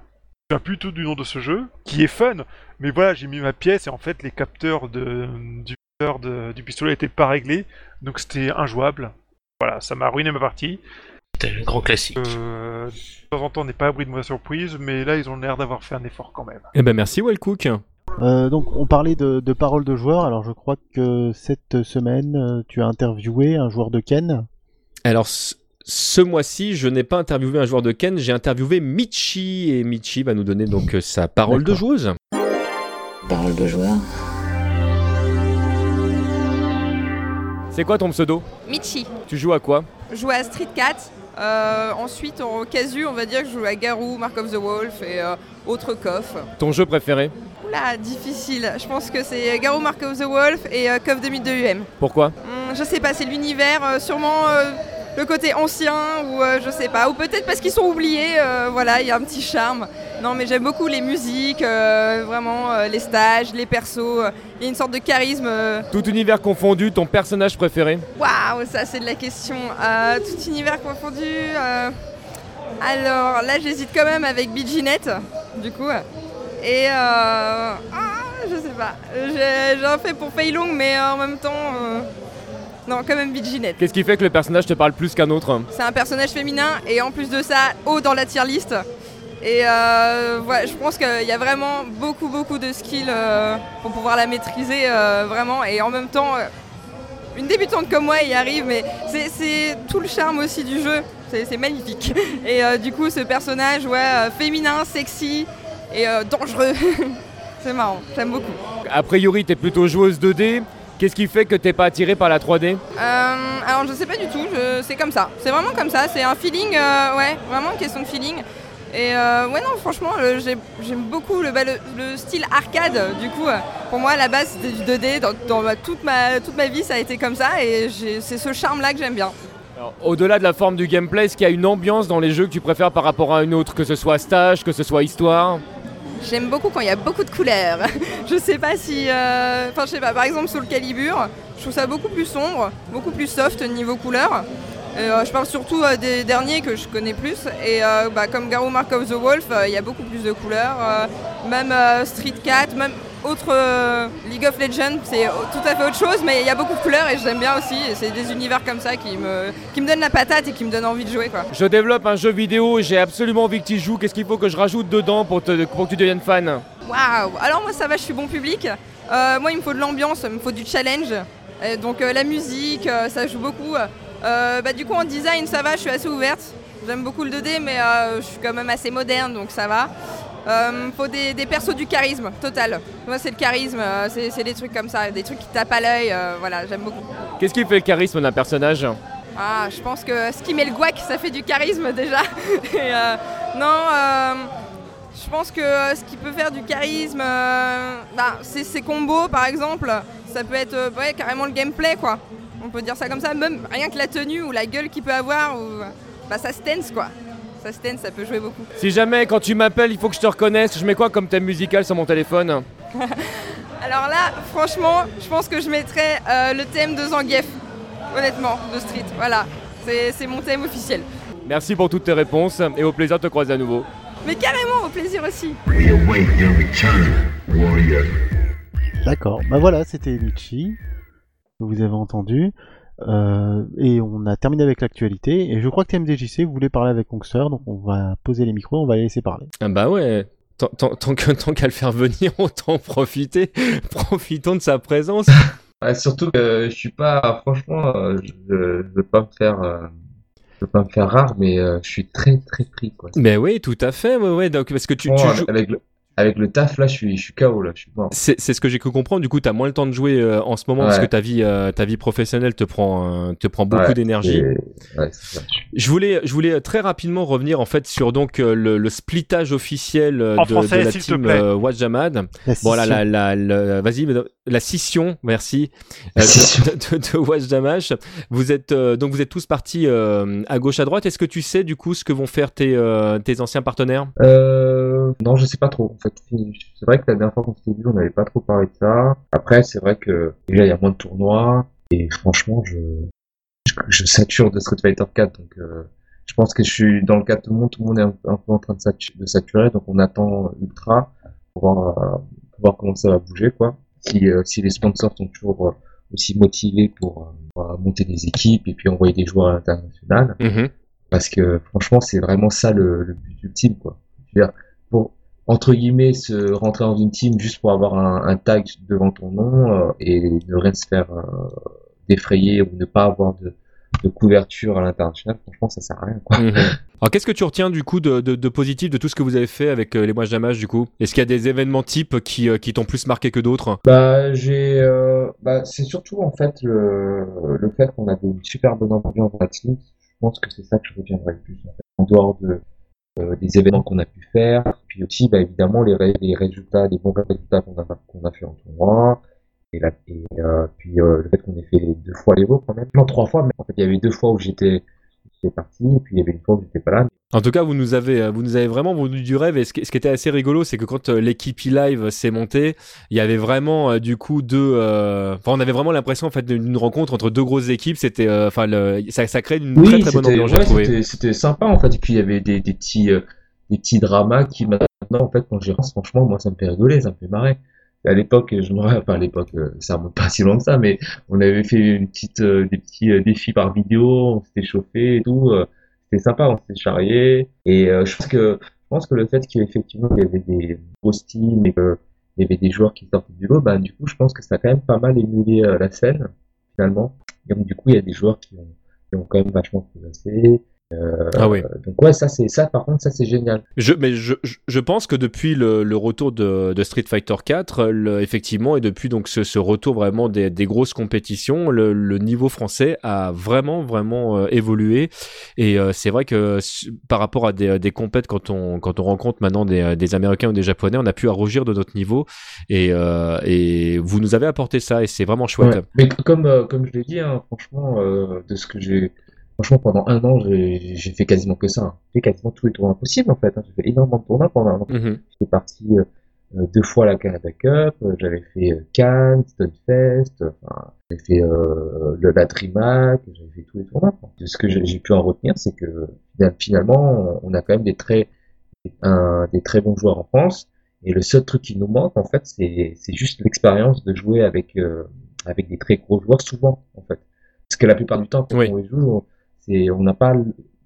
Je plus tout du nom de ce jeu, qui est fun, mais voilà, j'ai mis ma pièce et en fait, les capteurs de, du, capteur de- du pistolet n'étaient pas réglés, donc c'était injouable. Voilà, ça m'a ruiné ma partie. C'était un grand classique. Euh, de temps en temps, on n'est pas à l'abri de mauvaises surprises, mais là, ils ont l'air d'avoir fait un effort quand même. Eh ben merci Wellcook. Euh, donc, on parlait de, de paroles de joueurs. Alors, je crois que cette semaine, euh, tu as interviewé un joueur de Ken. Alors ce- ce mois-ci, je n'ai pas interviewé un joueur de Ken, j'ai interviewé Michi et Michi va nous donner donc euh, sa parole de joueuse. Parole de joueur. C'est quoi ton pseudo? Michi. Tu joues à quoi? Je joue à Street Cat. Euh, ensuite, en casu, on va dire que je joue à Garou, Mark of the Wolf et euh, autres coffres. Ton jeu préféré Oula, difficile. Je pense que c'est Garou, Mark of the Wolf et euh, Coff 2002 UM. Pourquoi Hum, je sais pas, c'est l'univers, euh, sûrement euh, le côté ancien ou euh, je sais pas. Ou peut-être parce qu'ils sont oubliés, euh, voilà, il y a un petit charme. Non, mais j'aime beaucoup les musiques, euh, vraiment euh, les stages, les persos. euh, Il y a une sorte de charisme. euh, Tout univers confondu, ton personnage préféré Waouh, ça c'est de la question. Euh, tout univers confondu. Alors là, j'hésite quand même avec Biginette, du coup. Et euh... ah, je sais pas. J'ai un fait pour Feilong, mais euh, en même temps, euh, non, quand même Biginette. Qu'est-ce qui fait que le personnage te parle plus qu'un autre C'est un personnage féminin et en plus de ça, haut dans la tier list. Et euh, voilà, je pense qu'il y a vraiment beaucoup, beaucoup de skills pour pouvoir la maîtriser vraiment. Et en même temps, une débutante comme moi y arrive, mais c'est- tout le charme aussi du jeu. C'est magnifique. <laughs> Et euh, du coup, ce personnage, ouais, euh, féminin, sexy et euh, dangereux. <laughs> c'est marrant, j'aime beaucoup. A priori, t'es plutôt joueuse 2D. Qu'est-ce qui fait que t'es pas attiré par la 3D Euh, alors je sais pas du tout, je- c'est comme ça. C'est vraiment comme ça, c'est un feeling, euh, ouais, vraiment une question de feeling. Et euh, ouais non franchement j'aime beaucoup le, bah, le, le style arcade du coup. euh, Pour moi à la base c'était du 2D, dans, dans ma- toute, ma, toute ma vie ça a été comme ça et c'est ce charme là que j'aime bien. Au-delà de la forme du gameplay, est-ce qu'il y a une ambiance dans les jeux que tu préfères par rapport à une autre, que ce soit stage, que ce soit histoire? J'aime beaucoup quand il y a beaucoup de couleurs. <laughs> je sais pas si. euh, Enfin, je sais pas, par exemple, sur le Calibur, je trouve ça beaucoup plus sombre, beaucoup plus soft niveau couleur. Euh, je parle surtout euh, des derniers que je connais plus. Et euh, bah, comme Garou Mark of the Wolf, il y a beaucoup plus de couleurs. Même Street Cat, même autre League of Legends, c'est tout à fait autre chose, mais il y a beaucoup de couleurs et j'aime bien aussi. Et c'est des univers comme ça qui me, qui me donnent la patate et qui me donnent envie de jouer. Quoi. Je développe un jeu vidéo, j'ai absolument envie que tu y joues. Qu'est-ce qu'il faut que je rajoute dedans pour, te- pour que tu deviennes fan? Waouh Alors moi ça va, je suis bon public. Euh, moi il me faut de l'ambiance, il me faut du challenge. Et donc euh, la musique, euh, ça joue beaucoup. Euh, bah, du coup en design ça va, je suis assez ouverte. J'aime beaucoup le 2D mais euh, je suis quand même assez moderne donc ça va. Euh, faut des, des persos du charisme, total. Moi c'est le charisme, euh, c'est des trucs comme ça, des trucs qui tapent à l'œil, voilà j'aime beaucoup. Qu'est-ce qui fait le charisme d'un personnage Ah, je pense que ce qui met le guac, ça fait du charisme déjà. <laughs> Et, non, je pense que ce qui peut faire du charisme, bah, c'est ses combos par exemple. Ça peut être ouais, carrément le gameplay quoi. On peut dire ça comme ça, même rien que la tenue ou la gueule qu'il peut avoir, ou bah, ça stance quoi. Ça stance, ça peut jouer beaucoup. Si jamais quand tu m'appelles, il faut que je te reconnaisse, je mets quoi comme thème musical sur mon téléphone? <laughs> Alors là, franchement, je pense que je mettrais euh, le thème de Zangief, honnêtement, de Street. Voilà, c'est mon thème officiel. Merci pour toutes tes réponses et au plaisir de te croiser à nouveau. Mais carrément, au plaisir aussi. We await your return, warrior. D'accord, bah voilà, c'était Michi, vous avez entendu. Euh, et on a terminé avec l'actualité. Et je crois que TMDJC voulait parler avec Kongster, donc on va poser les micros, on va les laisser parler. Ah bah ouais, tant, tant- tant que- <laughs> tant qu'à le faire venir, <laughs> autant en profiter. <laughs> Profitons de sa présence. Ouais, surtout que je suis pas, franchement, euh, je, je veux pas me faire, euh, je veux pas me faire rare, mais euh, je suis très très pris quoi. Mais oui, tout à fait, ouais, ouais, donc, parce que tu, tu joues... avec le, avec le taf là, je suis, je suis KO là, je suis mort. C'est c'est ce que j'ai cru comprendre. Du coup, tu as moins le temps de jouer euh, en ce moment parce Ouais. que ta vie, euh, ta vie professionnelle te prend, euh, te prend beaucoup Ouais, d'énergie. et- ouais. Je voulais, je voulais très rapidement revenir en fait sur donc euh, le, le splittage officiel euh, de, français, de la team euh, Wajamad. La Voilà, scission. la, la, la- vas-y, madame- la scission, merci, La euh, scission. <laughs> de, de, de Wajamash. Vous êtes euh, donc vous êtes tous partis euh, à gauche à droite. Est-ce que tu sais du coup ce que vont faire tes, euh, tes anciens partenaires? Euh, non, je sais pas trop. En fait, c'est vrai que la dernière fois qu'on s'était vu, on n'avait pas trop parlé de ça. Après, c'est vrai que déjà il y a moins de tournois et franchement, je je, je sature de Street Fighter 4, donc euh, je pense que je suis dans le cas de tout le monde. Tout le monde est un, un peu en train de, satu- de saturer, donc on attend Ultra pour voir, pour voir comment ça va bouger, quoi. Si euh, si les sponsors sont toujours euh, aussi motivés pour, euh, pour monter des équipes et puis envoyer des joueurs à l'international Mhm. parce que franchement c'est vraiment ça le, le but ultime quoi. Je veux dire, pour entre guillemets se rentrer dans une team juste pour avoir un, un tag devant ton nom euh, et ne rien se faire euh, défrayer ou ne pas avoir de, de couverture à l'international, franchement ça sert à rien quoi. Mhm. <laughs> Alors qu'est-ce que tu retiens du coup de, de, de positif de tout ce que vous avez fait avec euh, les Wajamash du coup? Est-ce qu'il y a des événements types qui, euh, qui t'ont plus marqué que d'autres? Bah j'ai euh, bah c'est surtout en fait le, le fait qu'on avait une super bonne ambiance team. Je pense que c'est ça que je retiendrai le plus en fait. En dehors de euh, des événements qu'on a pu faire, puis aussi bah évidemment les, ré- les résultats, les bons résultats qu'on a qu'on a fait en tournoi. Et, là, et euh, puis euh, le fait qu'on ait fait deux fois les quand même. Non, trois fois, mais en fait il y avait deux fois où j'étais parti, et puis il y avait une fois où j'étais pas là. En tout cas, vous nous avez, euh, vous nous avez vraiment vendu du rêve. Et ce qui, ce qui était assez rigolo, c'est que quand l'équipe e-live s'est montée, il y avait vraiment du coup deux. euh, Enfin, on avait vraiment l'impression en fait d'une rencontre entre deux grosses équipes. C'était, euh, enfin, le- ça, ça crée une très très bonne ambiance, ouais, c'était- c'était sympa en fait. Et puis il y avait des, des petits euh, des petits dramas qui maintenant en fait quand j'y pense franchement moi ça me fait rigoler, ça me fait marrer. À l'époque, je me rappelle, enfin à l'époque, euh, ça remonte pas si loin que ça, mais on avait fait une petite euh, des petits euh, défis par vidéo, on s'était chauffé et tout. c'était sympa, on s'était charrié. Et je pense que Je pense que le fait qu'effectivement il y avait des grosses teams et qu'il y avait des joueurs qui sortaient du lot, bah, du coup, je pense que ça a quand même pas mal émulé la scène, finalement. Et donc, du coup, il y a des joueurs qui ont, qui ont quand même vachement progressé. Euh, Ah oui. Donc, ouais, ça, c'est, ça, par contre, ça, c'est génial. Je, mais je, je- je pense que depuis le, le retour de, de Street Fighter 4, le- effectivement, et depuis donc ce, ce retour vraiment des, des grosses compétitions, le, le niveau français a vraiment vraiment euh, évolué. Et euh, c'est vrai que par rapport à des, des compètes, quand on quand on rencontre maintenant des, des Américains ou des Japonais, on a pu à rougir de notre niveau. Et, euh, et vous nous avez apporté ça, et c'est vraiment chouette. Ouais. Mais comme, euh, comme je l'ai dit, hein, franchement, euh, de ce que j'ai, franchement, pendant un an, j'ai j'ai fait quasiment que ça. hein. J'ai fait quasiment tous les tournois possibles, en fait. hein. J'ai fait énormément de tournois pendant un an. Mhm. J'étais parti euh, euh, deux fois à la Canada Cup, euh, j'avais fait euh, Cannes, Stunfest, euh, enfin, j'avais fait euh, le, la DreamHack, j'avais fait tous les tournois. quoi. Ce que j'ai pu en retenir, c'est que final- finalement, on a quand même des très, un, des très bons joueurs en France. Et le seul truc qui nous manque, en fait, c'est c'est juste l'expérience de jouer avec, euh, avec des très gros joueurs souvent, en fait. Parce que la plupart du temps, quand Oui. on les joue, on- c'est, on n'a pas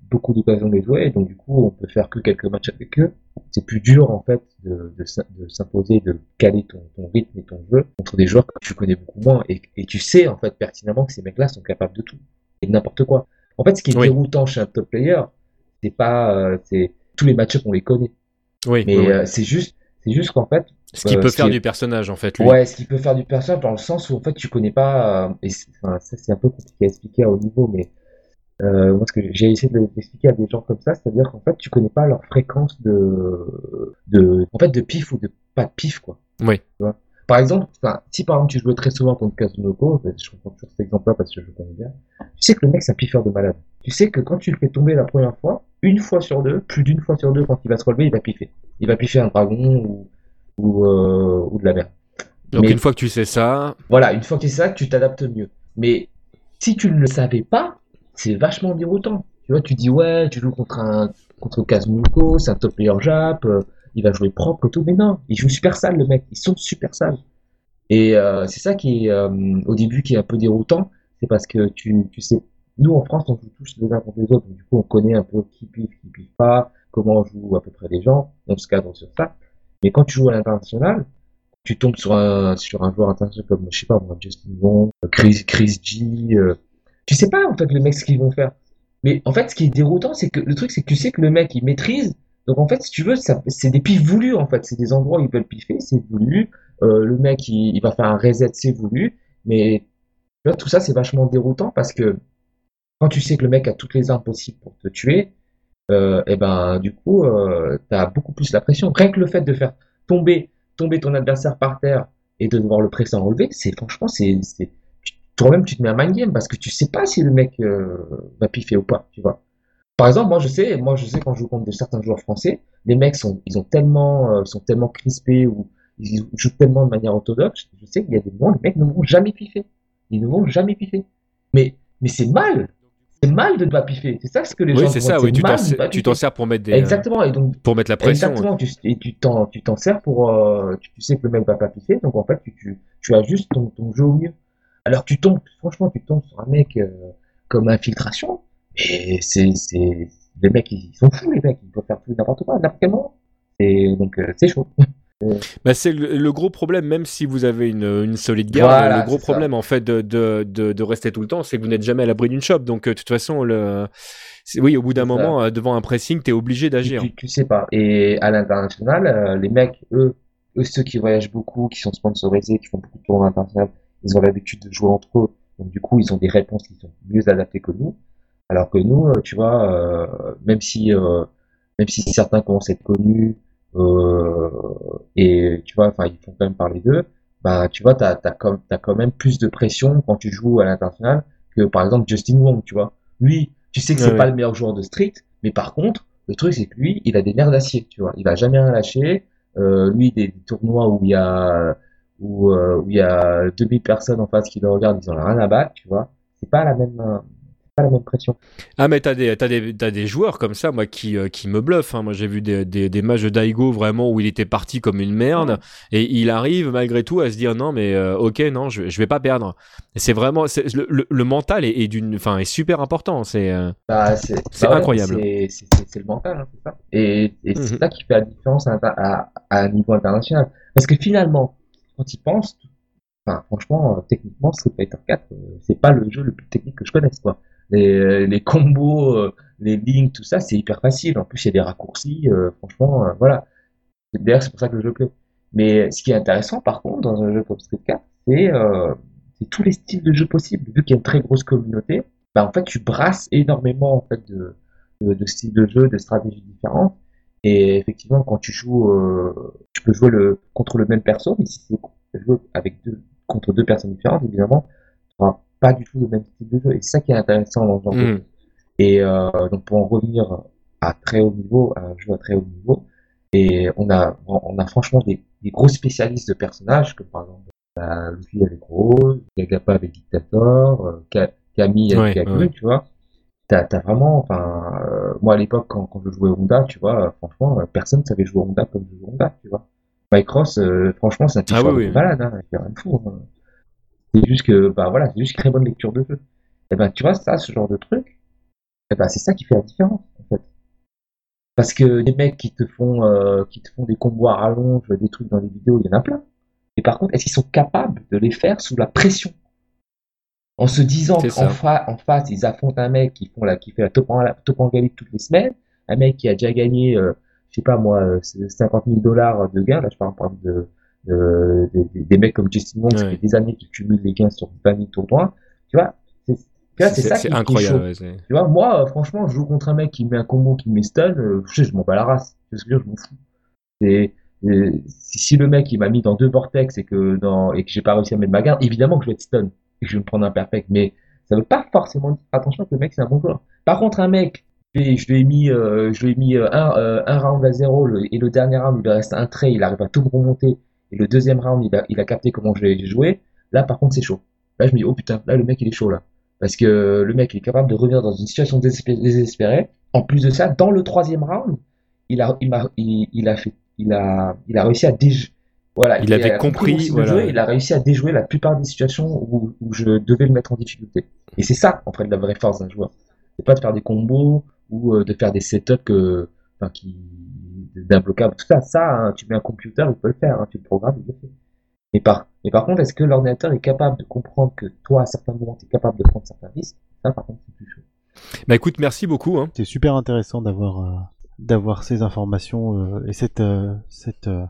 beaucoup d'occasions de les jouer, donc du coup, on peut faire que quelques matchs avec eux. C'est plus dur, en fait, de, de, s'im- de s'imposer, de caler ton, ton rythme et ton jeu contre des joueurs que tu connais beaucoup moins, et, et tu sais, en fait, pertinemment que ces mecs-là sont capables de tout, et de n'importe quoi. En fait, ce qui est Oui. déroutant chez un top player, c'est pas, euh, c'est tous les matchs on les connaît, Oui, mais oui, oui. euh, c'est juste, c'est juste qu'en fait, ce qu'il euh, peut faire qui du personnage en fait. Lui. Ouais, ce qui peut faire du personnage dans le sens où en fait tu connais pas, euh, et enfin, ça c'est un peu compliqué à expliquer à haut niveau, mais euh, moi ce que j'ai essayé de l'expliquer à des gens comme ça, c'est-à-dire qu'en fait tu connais pas leur fréquence de, de, en fait de pif ou de pas de pif quoi. Oui. Tu vois? Par exemple, si par exemple tu jouais très souvent contre Kazunoko, je comprends toujours cet exemple-là parce que je le connais bien, tu sais que le mec c'est un piffeur de malade. Tu sais que quand tu le fais tomber la première fois, une fois sur deux, plus d'une fois sur deux, quand il va se relever, il va piffer. Il va piffer un dragon ou, ou, euh, ou de la merde. Donc Mais- une fois que tu sais ça, voilà, une fois que c'est ça, tu t'adaptes mieux. Mais si tu ne le savais pas, c'est vachement déroutant. Tu vois, tu dis ouais, tu joues contre un contre Kazunoko, c'est un top player Jap, euh, il va jouer propre et tout, mais non, il joue super sale le mec, ils sont super sales. Et euh, c'est ça qui est euh, au début qui est un peu déroutant, c'est parce que tu, tu sais, nous en France on joue tous les uns contre les autres, du coup on connaît un peu qui piffe, qui piffe pas, comment jouent à peu près les gens, on se cadre sur ça. Mais quand tu joues à l'international, tu tombes sur un sur un joueur international comme je sais pas moi Justin Wong, Chris Chris G, euh, tu sais pas en fait les mecs ce qu'ils vont faire. Mais en fait ce qui est déroutant c'est que le truc c'est que tu sais que le mec il maîtrise. Donc en fait si tu veux c'est des pifs voulus en fait, c'est des endroits où ils veulent piffer, c'est voulu. Euh, le mec il, va faire un reset, c'est voulu. Mais vois, tout ça c'est vachement déroutant parce que quand tu sais que le mec a toutes les armes possibles pour te tuer, euh, et ben du coup euh, t'as beaucoup plus la pression. Rien que le fait de faire tomber tomber ton adversaire par terre et de devoir le presser à enlever, c'est franchement c'est toi-même tu te mets un mind game parce que tu sais pas si le mec euh, va piffer ou pas, tu vois. Par exemple, moi je sais, moi je sais quand je joue contre de certains joueurs français, les mecs sont ils ont tellement euh, sont tellement crispés ou ils jouent tellement de manière orthodoxe, je sais qu'il y a des moments les mecs ne vont jamais piffer. Ils ne vont jamais piffer. Mais mais c'est mal. C'est mal de ne pas piffer. C'est ça ce que les oui gens c'est voient, ça, oui, tu t'en sers pour mettre des, euh, Exactement. Et donc pour mettre la pression. Exactement, tu, et tu t'en, tu t'en sers pour, euh, tu, tu sais que le mec va pas piffer, donc en fait, tu, tu, tu ajustes ton, ton jeu au mieux. Alors tu tombes, franchement, tu tombes sur un mec euh, comme infiltration, et c'est, c'est, les mecs, ils sont fous, les mecs, ils peuvent faire tout n'importe quoi, n'importe quel moment. Et donc, euh, c'est chaud. <laughs> Bah, c'est le, le gros problème, même si vous avez une, une solide garde, Voilà, le gros ça. problème en fait de, de, de, de rester tout le temps, c'est que vous n'êtes jamais à l'abri d'une shop. Donc euh, de toute façon, le... oui, au bout d'un ça. moment, devant un pressing, t'es obligé tu, d'agir. tu, tu sais pas. Et à l'international, les mecs, eux, eux, ceux qui voyagent beaucoup, qui sont sponsorisés, qui font beaucoup de tournois internationaux, ils ont l'habitude de jouer entre eux. Donc du coup, ils ont des réponses qui sont mieux adaptées que nous. Alors que nous, euh, tu vois, euh, même si euh, même si certains commencent à être connus euh, et tu vois, enfin, ils font quand même parler d'eux, bah tu vois, t'as t'as quand t'as quand même plus de pression quand tu joues à l'international que par exemple Justin Wong, tu vois. Lui, tu sais que c'est Ouais, pas ouais. le meilleur joueur de street, mais par contre, le truc c'est que lui, il a des nerfs d'acier, tu vois. Il va jamais rien lâcher. Euh, lui, des, des tournois où il y a où, euh, où il y a 2000 personnes en face qui le regardent, ils en ont rien à battre, tu vois. C'est pas la même euh, pas la même pression. Ah mais t'as des, t'as des, t'as des joueurs comme ça, moi, qui, euh, qui me bluffent. hein. Moi, j'ai vu des, des, des matchs de Daigo vraiment où il était parti comme une merde et il arrive malgré tout à se dire non mais euh, ok non je, je vais pas perdre. C'est vraiment le, le, le mental est, est d'une, enfin est super important. C'est euh, Bah, c'est bah ouais, incroyable. C'est le mental, hein, ça. Et, et c'est Mhm. ça qui fait la différence à, à, à un niveau international. Parce que finalement, quand ils pensent, enfin, franchement, euh, techniquement, Street Fighter 4, euh, c'est pas le jeu le plus technique que je connaisse, quoi. Les, euh, combos, les lignes, tout ça, c'est hyper facile. En plus, il y a des raccourcis, franchement, voilà. D'ailleurs, c'est pour ça que le jeu plaît. Mais ce qui est intéressant, par contre, dans un jeu comme Street 4, c'est tous les styles de jeu possibles. Vu qu'il y a une très grosse communauté, bah, en fait, tu brasses énormément en fait, de, de styles de jeu, de stratégies différentes. Et effectivement, quand tu joues, euh, tu peux jouer le, contre le même perso, mais si c'est jouer avec deux, contre deux personnes différentes, évidemment, tu n'auras pas du tout le même style de jeu. Et c'est ça qui est intéressant dans ce genre de Mhm. jeu. Et euh, donc pour en revenir à très haut niveau, à un jeu à très haut niveau, et on a, on a franchement des, des gros spécialistes de personnages, comme par exemple bah, Luffy avec Rose, Gagapa avec Dictator, euh, Camille avec Ouais, Kagu, ouais. tu vois. T'as, vraiment, enfin, euh, moi à l'époque quand, quand je jouais Honda, tu vois, euh, franchement, euh, personne savait jouer Honda comme je joue Honda, tu vois. Mike Ross, euh, franchement, c'est un Ah t-shirt oui, de oui. malade, hein, il y a rien de fou. hein. C'est juste que, bah voilà, c'est juste une très bonne lecture de jeu. Et ben, tu vois, ça, ce genre de truc, et ben, c'est ça qui fait la différence, en fait. Parce que des mecs qui te font, euh, qui te font des combos à rallonge, des trucs dans les vidéos, il y en a plein. Et par contre, est-ce qu'ils sont capables de les faire sous la pression? En se disant qu'en fa- en face, ils affrontent un mec qui font la, qui fait la top en, la top en galip toutes les semaines, un mec qui a déjà gagné, euh, je sais pas moi, euh, 50 000 dollars de gains, là je parle par exemple de, de, de- de- des mecs comme Justin ça Ouais. fait des années qu'ils cumulent les gains sur 20 000 tournois, tu vois, c'est, ça qui, qui est incroyable. chaud. ouais, Tu vois, moi, euh, franchement, je joue contre un mec qui met un combo qui met stun, euh, je, je m'en bats la race. Je je m'en fous. Euh, si le mec il m'a mis dans deux vortex et que dans et que j'ai pas réussi à mettre ma garde, évidemment que je vais être stun et que je vais me prendre un perfect. Mais ça veut pas forcément dire attention que le mec c'est un bon joueur. Par contre, un mec, je lui ai- mis, euh, je lui ai mis euh, un, euh, un round à zéro et le dernier round il reste un trait, il arrive à tout me remonter et le deuxième round il a, il a capté comment je vais jouer. Là, par contre, c'est chaud. Là, je me dis oh putain, là le mec il est chaud là. Parce que le mec il est capable de revenir dans une situation désespé- désespérée. En plus de ça, dans le troisième round, il a, il m'a, il, a fait, il a, il a réussi à déjouer. Voilà, Il avait a compris, voilà. jeu, il a réussi à déjouer la plupart des situations où, où je devais le mettre en difficulté. Et c'est ça, en fait, la vraie force d'un joueur. C'est pas de faire des combos ou euh, de faire des setups que, enfin, qui, d'imbloquables, tout ça. Ça, hein, tu mets un computer, il peut le faire, hein, tu le programmes, il le fait. Mais par, mais par contre, est-ce que l'ordinateur est capable de comprendre que toi, à certains moments, tu es capable de prendre certains risques? Ça, par contre, c'est plus chaud. Bah écoute, merci beaucoup. Hein. C'est super intéressant d'avoir euh, d'avoir ces informations euh, et cette euh, cette euh,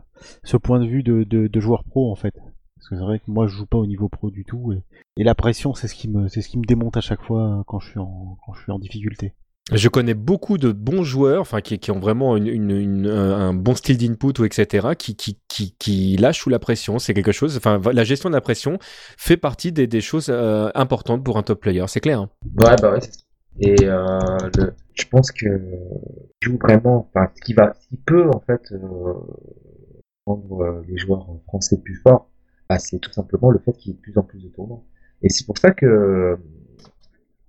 ce point de vue de, de, de joueur pro en fait. Parce que c'est vrai que moi je joue pas au niveau pro du tout et, et la pression c'est ce qui me c'est ce qui me démonte à chaque fois euh, quand je suis en quand je suis en difficulté. Je connais beaucoup de bons joueurs, enfin qui, qui ont vraiment une, une- une- un bon style d'input ou etc. qui qui qui, qui lâchent sous la pression. C'est quelque chose. Enfin, la gestion de la pression fait partie des, des choses euh, importantes pour un top player. C'est clair. hein. Ouais, bah ouais, c'est ça. Et euh, le, je pense que joue vraiment, enfin, ce qui va, ce qui peut en fait euh, rendre euh, les joueurs français plus forts, bah, c'est tout simplement le fait qu'il y ait de plus en plus de tournois. Et c'est pour ça que,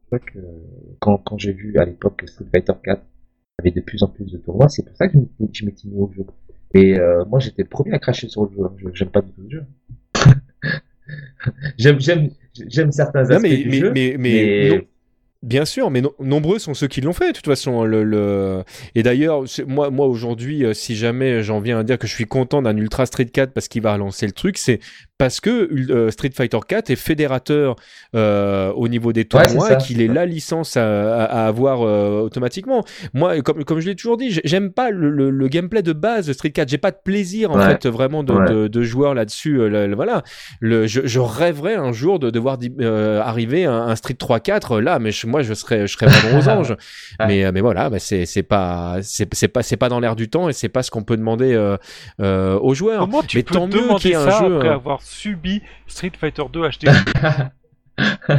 pour ça que quand, quand j'ai vu à l'époque que Street Fighter 4 avait de plus en plus de tournois, c'est pour ça que je m'étais- mis au jeu. Et euh, moi, j'étais le premier à cracher sur le jeu. hein. J'aime pas du tout le jeu. <laughs> j'aime, j'aime, j'aime certains Non, aspects mais, du mais, jeu, mais, mais non- bien sûr, mais no- nombreux sont ceux qui l'ont fait, de toute façon. Le, le... Et d'ailleurs, moi, moi aujourd'hui, euh, si jamais j'en viens à dire que je suis content d'un Ultra Street 4 parce qu'il va relancer le truc, c'est parce que euh, Street Fighter 4 est fédérateur euh, au niveau des Ouais, tournois ça, et qu'il est la licence à, à- à avoir euh, automatiquement. Moi, comme, comme je l'ai toujours dit, j'ai- j'aime pas le, le- le gameplay de base de Street 4. J'ai pas de plaisir en Ouais. fait vraiment de, Ouais. de, de joueur là-dessus. le- le- voilà, le, je, je rêverais un jour de devoir euh, arriver à un, un Street 3-4 là, mais je- moi je serais, je serais vraiment aux <laughs> anges. Ouais. Mais, mais voilà, bah, c'est c'est pas, c'est pas, c'est pas dans l'air du temps et c'est pas ce qu'on peut demander euh, euh, aux joueurs. Comment tu mais peux tant mieux qu'il y ait un jeu. après avoir subi Street Fighter 2 HD <laughs>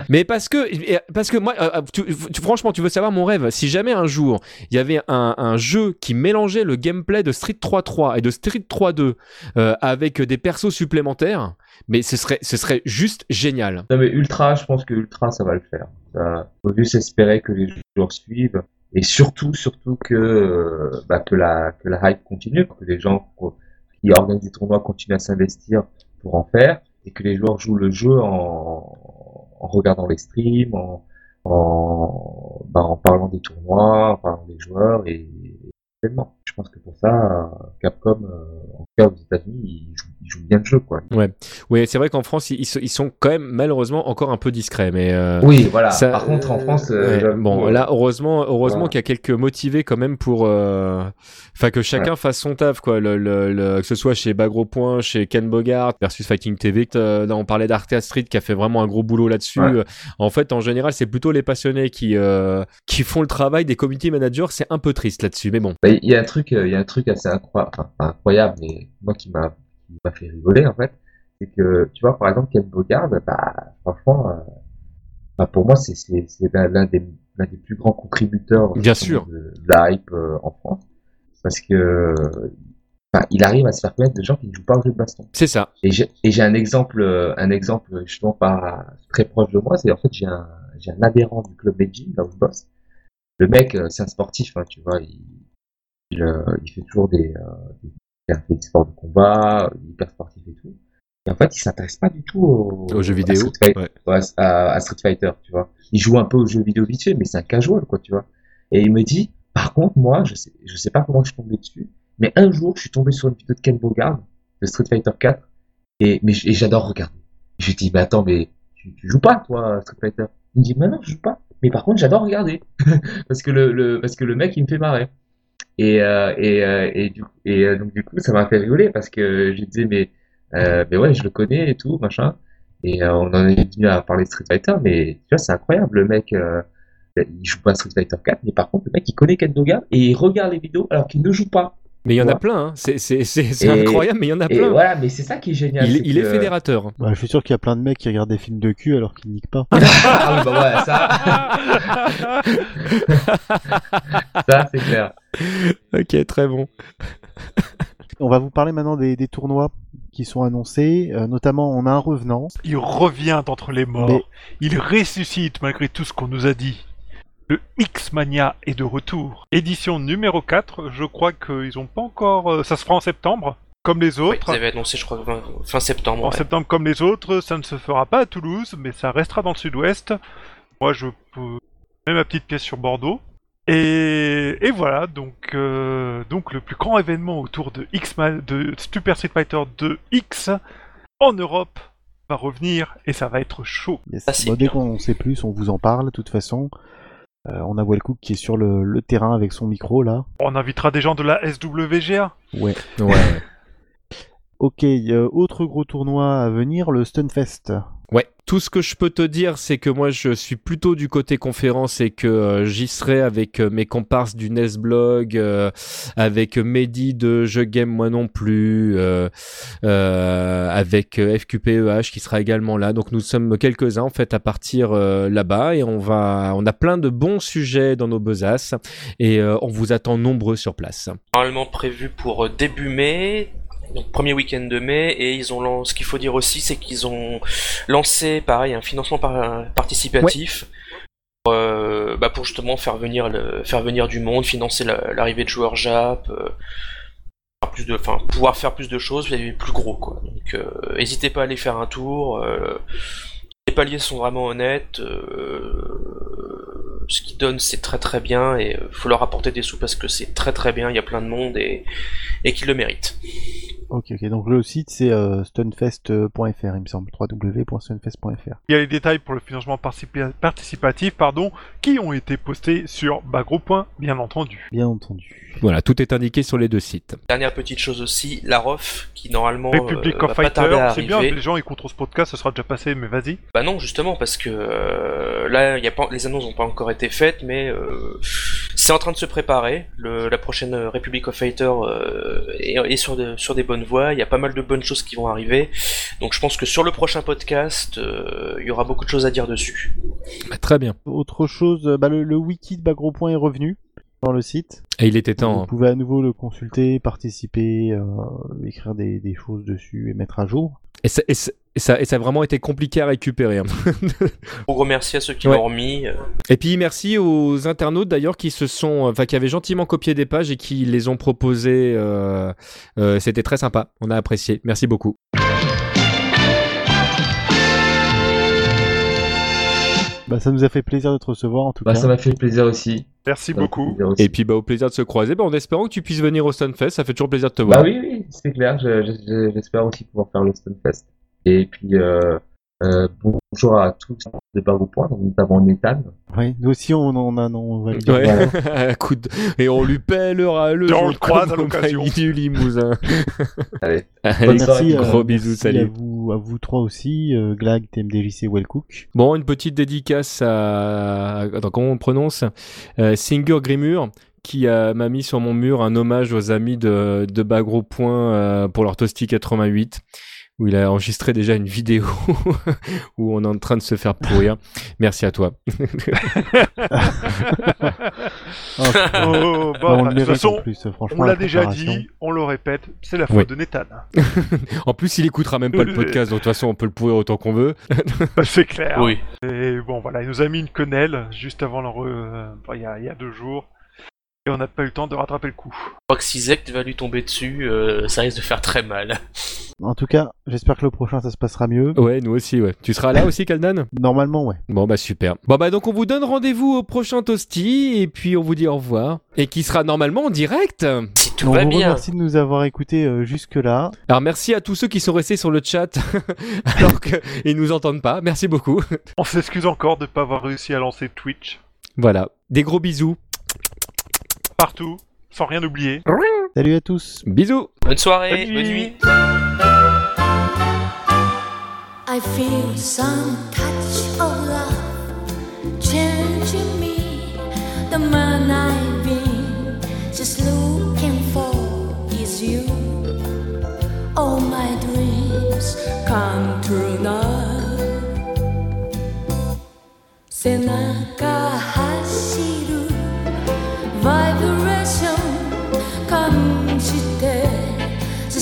Mais parce que, parce que moi, euh, tu- tu- franchement, tu veux savoir mon rêve. Si jamais un jour il y avait un, un jeu qui mélangeait le gameplay de Street 3.3 et de Street 3.2 euh, avec des persos supplémentaires, mais ce serait, ce serait juste génial. Non mais Ultra, je pense que Ultra, ça va le faire. Ça, faut juste espérer que les joueurs suivent et surtout, surtout que euh, bah, que la que la hype continue, que les gens qui organisent des tournois continuent à s'investir pour en faire et que les joueurs jouent le jeu en, regardant les streams, en en, bah, parlant des tournois, en parlant des joueurs et tellement. Je pense que pour ça, euh, Capcom, euh, cas aux États-Unis, ils jouent, ils jouent bien le jeu, quoi. Ouais, ouais c'est vrai qu'en France, ils, ils sont quand même malheureusement encore un peu discrets, mais euh, Oui, voilà. ça- Par contre, en France, euh, ouais, bon, là, heureusement, heureusement voilà. qu'il y a quelques motivés quand même pour, euh, enfin, que chacun fasse son taf, quoi. Le, le, le- que ce soit chez Bagro Point, chez Ken Bogart versus Fighting TV. Là, on parlait d'Artea Street qui a fait vraiment un gros boulot là-dessus. Ouais. En fait, en général, c'est plutôt les passionnés qui, qui font le travail des community managers. C'est un peu triste là-dessus, mais bon. Bah, Il y a un truc, il y a un truc assez incroyable, enfin, pas incroyable, mais moi qui m'a, qui m'a fait rigoler en fait, c'est que tu vois par exemple Ken Bogard, bah franchement, euh, bah, pour moi c'est c'est c'est l'un des l'un des plus grands contributeurs Bien sûr. de, de la hype euh, en France, parce que enfin, il arrive à se faire connaître de gens qui ne jouent pas au jeu de baston. C'est ça. Et j'ai un exemple, euh, un exemple justement pas très proche de moi, c'est en fait j'ai un j'ai un adhérent du club Beijing là où je bosse. Le mec, c'est un sportif, hein, tu vois, il il, il fait toujours des, euh, des, il fait des sports de combat, hyper sportif et tout. Et en fait, il s'intéresse pas du tout au- Aux jeux à vidéo. Street Fighter, Ouais. ouais, à, à Street Fighter, tu vois. Il joue un peu aux jeux vidéo vite fait, mais c'est un casual, quoi, tu vois. Et il me dit, par contre, moi, je sais, je sais pas comment je suis tombé dessus, mais un jour, je suis tombé sur une vidéo de Ken Bogard, de Street Fighter 4, et, mais, et j'adore regarder. Je lui dis, mais attends, mais tu, tu joues pas, toi, à Street Fighter? Il me dit, mais non, je joue pas. Mais par contre, j'adore regarder. <laughs> parce que le, le, parce que le mec, il me fait marrer. Et, euh, et, euh, et, du, et euh, donc, du coup, ça m'a fait rigoler parce que je disais, mais, mais ouais, je le connais et tout, machin. Et on en est venu à parler de Street Fighter, mais tu vois, c'est incroyable. Le mec, euh, il joue pas Street Fighter 4, mais par contre, le mec, il connaît Ken Bogard et il regarde les vidéos alors qu'il ne joue pas. Mais il y en a plein. Hein. C'est, incroyable, mais il y en a Et plein. voilà, mais c'est ça qui est génial. il, est fédérateur. Bah, je suis sûr qu'il y a plein de mecs qui regardent des films de cul alors qu'ils niquent pas. <laughs> ah oui, bah ouais, ça, <laughs> ça c'est clair. ok, très bon. On va vous parler maintenant des, des tournois qui sont annoncés. Euh, notamment, on a un revenant. Il revient d'entre les morts. Mais- Il ressuscite malgré tout ce qu'on nous a dit. Le X-Mania est de retour. Édition numéro 4, je crois qu'ils ont pas encore... euh, Ça se fera en septembre, comme les Oui, autres. ils avaient annoncé, je crois, fin septembre. En ouais. septembre comme les autres, ça ne se fera pas à Toulouse, mais ça restera dans le sud-ouest. Moi, je peux... Mets ma petite pièce sur Bordeaux. Et, et voilà, donc, euh, donc le plus grand événement autour de, X de Super Street Fighter 2 X en Europe va revenir et ça va être chaud. Yes. Ah, Bon, dès qu'on sait plus, on vous en parle. De toute façon, Euh, on a Wellcook qui est sur le, le terrain avec son micro là. On invitera des gens de la SWGA. Ouais. Ouais. <laughs> Ok, euh, autre gros tournoi à venir, le Stunfest. Ouais, tout ce que je peux te dire, c'est que moi je suis plutôt du côté conférence et que euh, j'y serai avec euh, mes comparses du Nesblog, euh, avec Mehdi de Je Game Moi Non Plus, euh, euh, avec euh, FQPEH qui sera également là. Donc nous sommes quelques-uns en fait à partir euh, là-bas et on va, on a plein de bons sujets dans nos besaces et euh, on vous attend nombreux sur place. Normalement prévu pour euh, début mai, donc premier week-end de mai, et ils ont lancé, ce qu'il faut dire aussi, c'est qu'ils ont lancé, pareil, un financement par- participatif. Pour, euh, bah, pour justement faire venir le, faire venir du monde, financer la- l'arrivée de joueurs Jap, euh, faire plus de, enfin, pouvoir faire plus de choses, plus gros quoi. Donc, euh, n'hésitez pas à aller faire un tour. euh, les paliers sont vraiment honnêtes. Ce qu'ils donnent, c'est très très bien et euh, faut leur apporter des sous parce que c'est très très bien. Il y a plein de monde et, et qu'ils le méritent. Ok, ok. Donc le site c'est euh, stunfest.fr, il me semble. www.stunfest.fr. Il y a les détails pour le financement participa- participatif pardon, qui ont été postés sur Bagro. bien entendu. Bien entendu. Voilà, tout est indiqué sur les deux sites. Dernière petite chose aussi, la ROF qui normalement Republic euh, of Fighter, c'est bien, les gens écoutent trop ce podcast, ça sera déjà passé, mais vas-y. Bah non, justement, parce que euh, là, il y a pas, les annonces n'ont pas encore été faites, mais euh, c'est en train de se préparer. Le, la prochaine Republic of Fighter euh, est, est sur, de- sur des bonnes voies. Il y a pas mal de bonnes choses qui vont arriver. Donc je pense que sur le prochain podcast, euh, il y aura beaucoup de choses à dire dessus. Bah, très bien. Autre chose, bah, le, le wiki de Bagro Point est revenu sur le site. Et il était temps. Vous hein. pouvez à nouveau le consulter, participer, euh, écrire des, des choses dessus et mettre à jour. Et, Et ça, et ça a vraiment été compliqué à récupérer. hein. Gros merci à ceux qui Ouais. l'ont remis. euh, Et puis merci aux internautes d'ailleurs qui se sont, enfin qui avaient gentiment copié des pages et qui les ont proposées. euh, euh, C'était très sympa, on a apprécié. Merci beaucoup. Bah, ça nous a fait plaisir de te recevoir en tout Bah, cas. ça m'a fait plaisir aussi. Merci Ça beaucoup. aussi. Et puis bah au plaisir de se croiser, bah, en espérant que tu puisses venir au Stunfest, ça fait toujours plaisir de te voir. Bah oui, oui, c'est clair. je- je- J'espère aussi pouvoir faire le Stunfest. Et puis, euh, euh, bonjour à tous de Barbeau Point, donc notamment Nathan. Oui, nous aussi on en a, non, on va le dire. Ouais. Voilà. <laughs> Coup de- Et on lui pèlera le jour le croise à l'occasion. <laughs> du Limousin. Allez. <laughs> Allez, Bonne Merci, soirée, euh, gros bisous, merci à salut. vous, à vous trois aussi, euh, Glag, TMDJC, Wellcook. Bon, une petite dédicace à. Attends, comment on prononce euh, Singer Grimur, qui euh, m'a mis sur mon mur un hommage aux amis de, de Bagro Point euh, pour leur Toasty 88, où il a enregistré déjà une vidéo <laughs> où on est en train de se faire pourrir. Merci à toi. Oh, Oh, bah, bah, on de toute façon, plus, on la déjà dit, on le répète, c'est la faute Oui. de Nathan. <laughs> En plus, il écoutera même pas le podcast, donc de toute façon, on peut le pourrir autant qu'on veut. <laughs> c'est clair. Oui. Et bon, voilà, il nous a mis une quenelle juste avant le re- euh, bah, il y, a, il y a deux jours. Et on n'a pas eu le temps de rattraper le coup. Je crois que si Zect va lui tomber dessus, euh, ça risque de faire très mal. <laughs> En tout cas, j'espère que le prochain ça se passera mieux. Ouais, nous aussi, ouais. Tu seras là <coughs> aussi, Kaldan Normalement, ouais. Bon, bah super. Bon, bah donc on vous donne rendez-vous au prochain Toasty, et puis on vous dit au revoir. Et qui sera normalement en direct. Si tout on va vous bien. remercie de nous avoir écoutés euh, jusque-là. Alors merci à tous ceux qui sont restés sur le chat <laughs> alors qu'ils nous entendent pas. Merci beaucoup. On s'excuse encore de ne pas avoir réussi à lancer Twitch Voilà. Des gros bisous partout, sans rien oublier. Salut à tous. Bisous. Bonne soirée, Salut. bonne nuit. I feel some touch of love changing me. The man I've been just looking for is you. All my dreams come true now. 背中走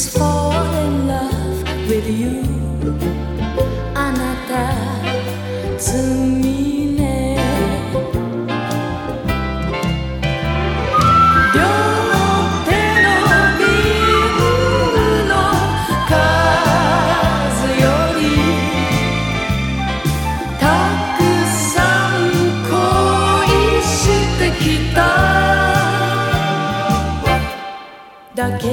Just fall in love with you. あなた罪ね。両手のリングの数よりたくさん恋してきた。だけ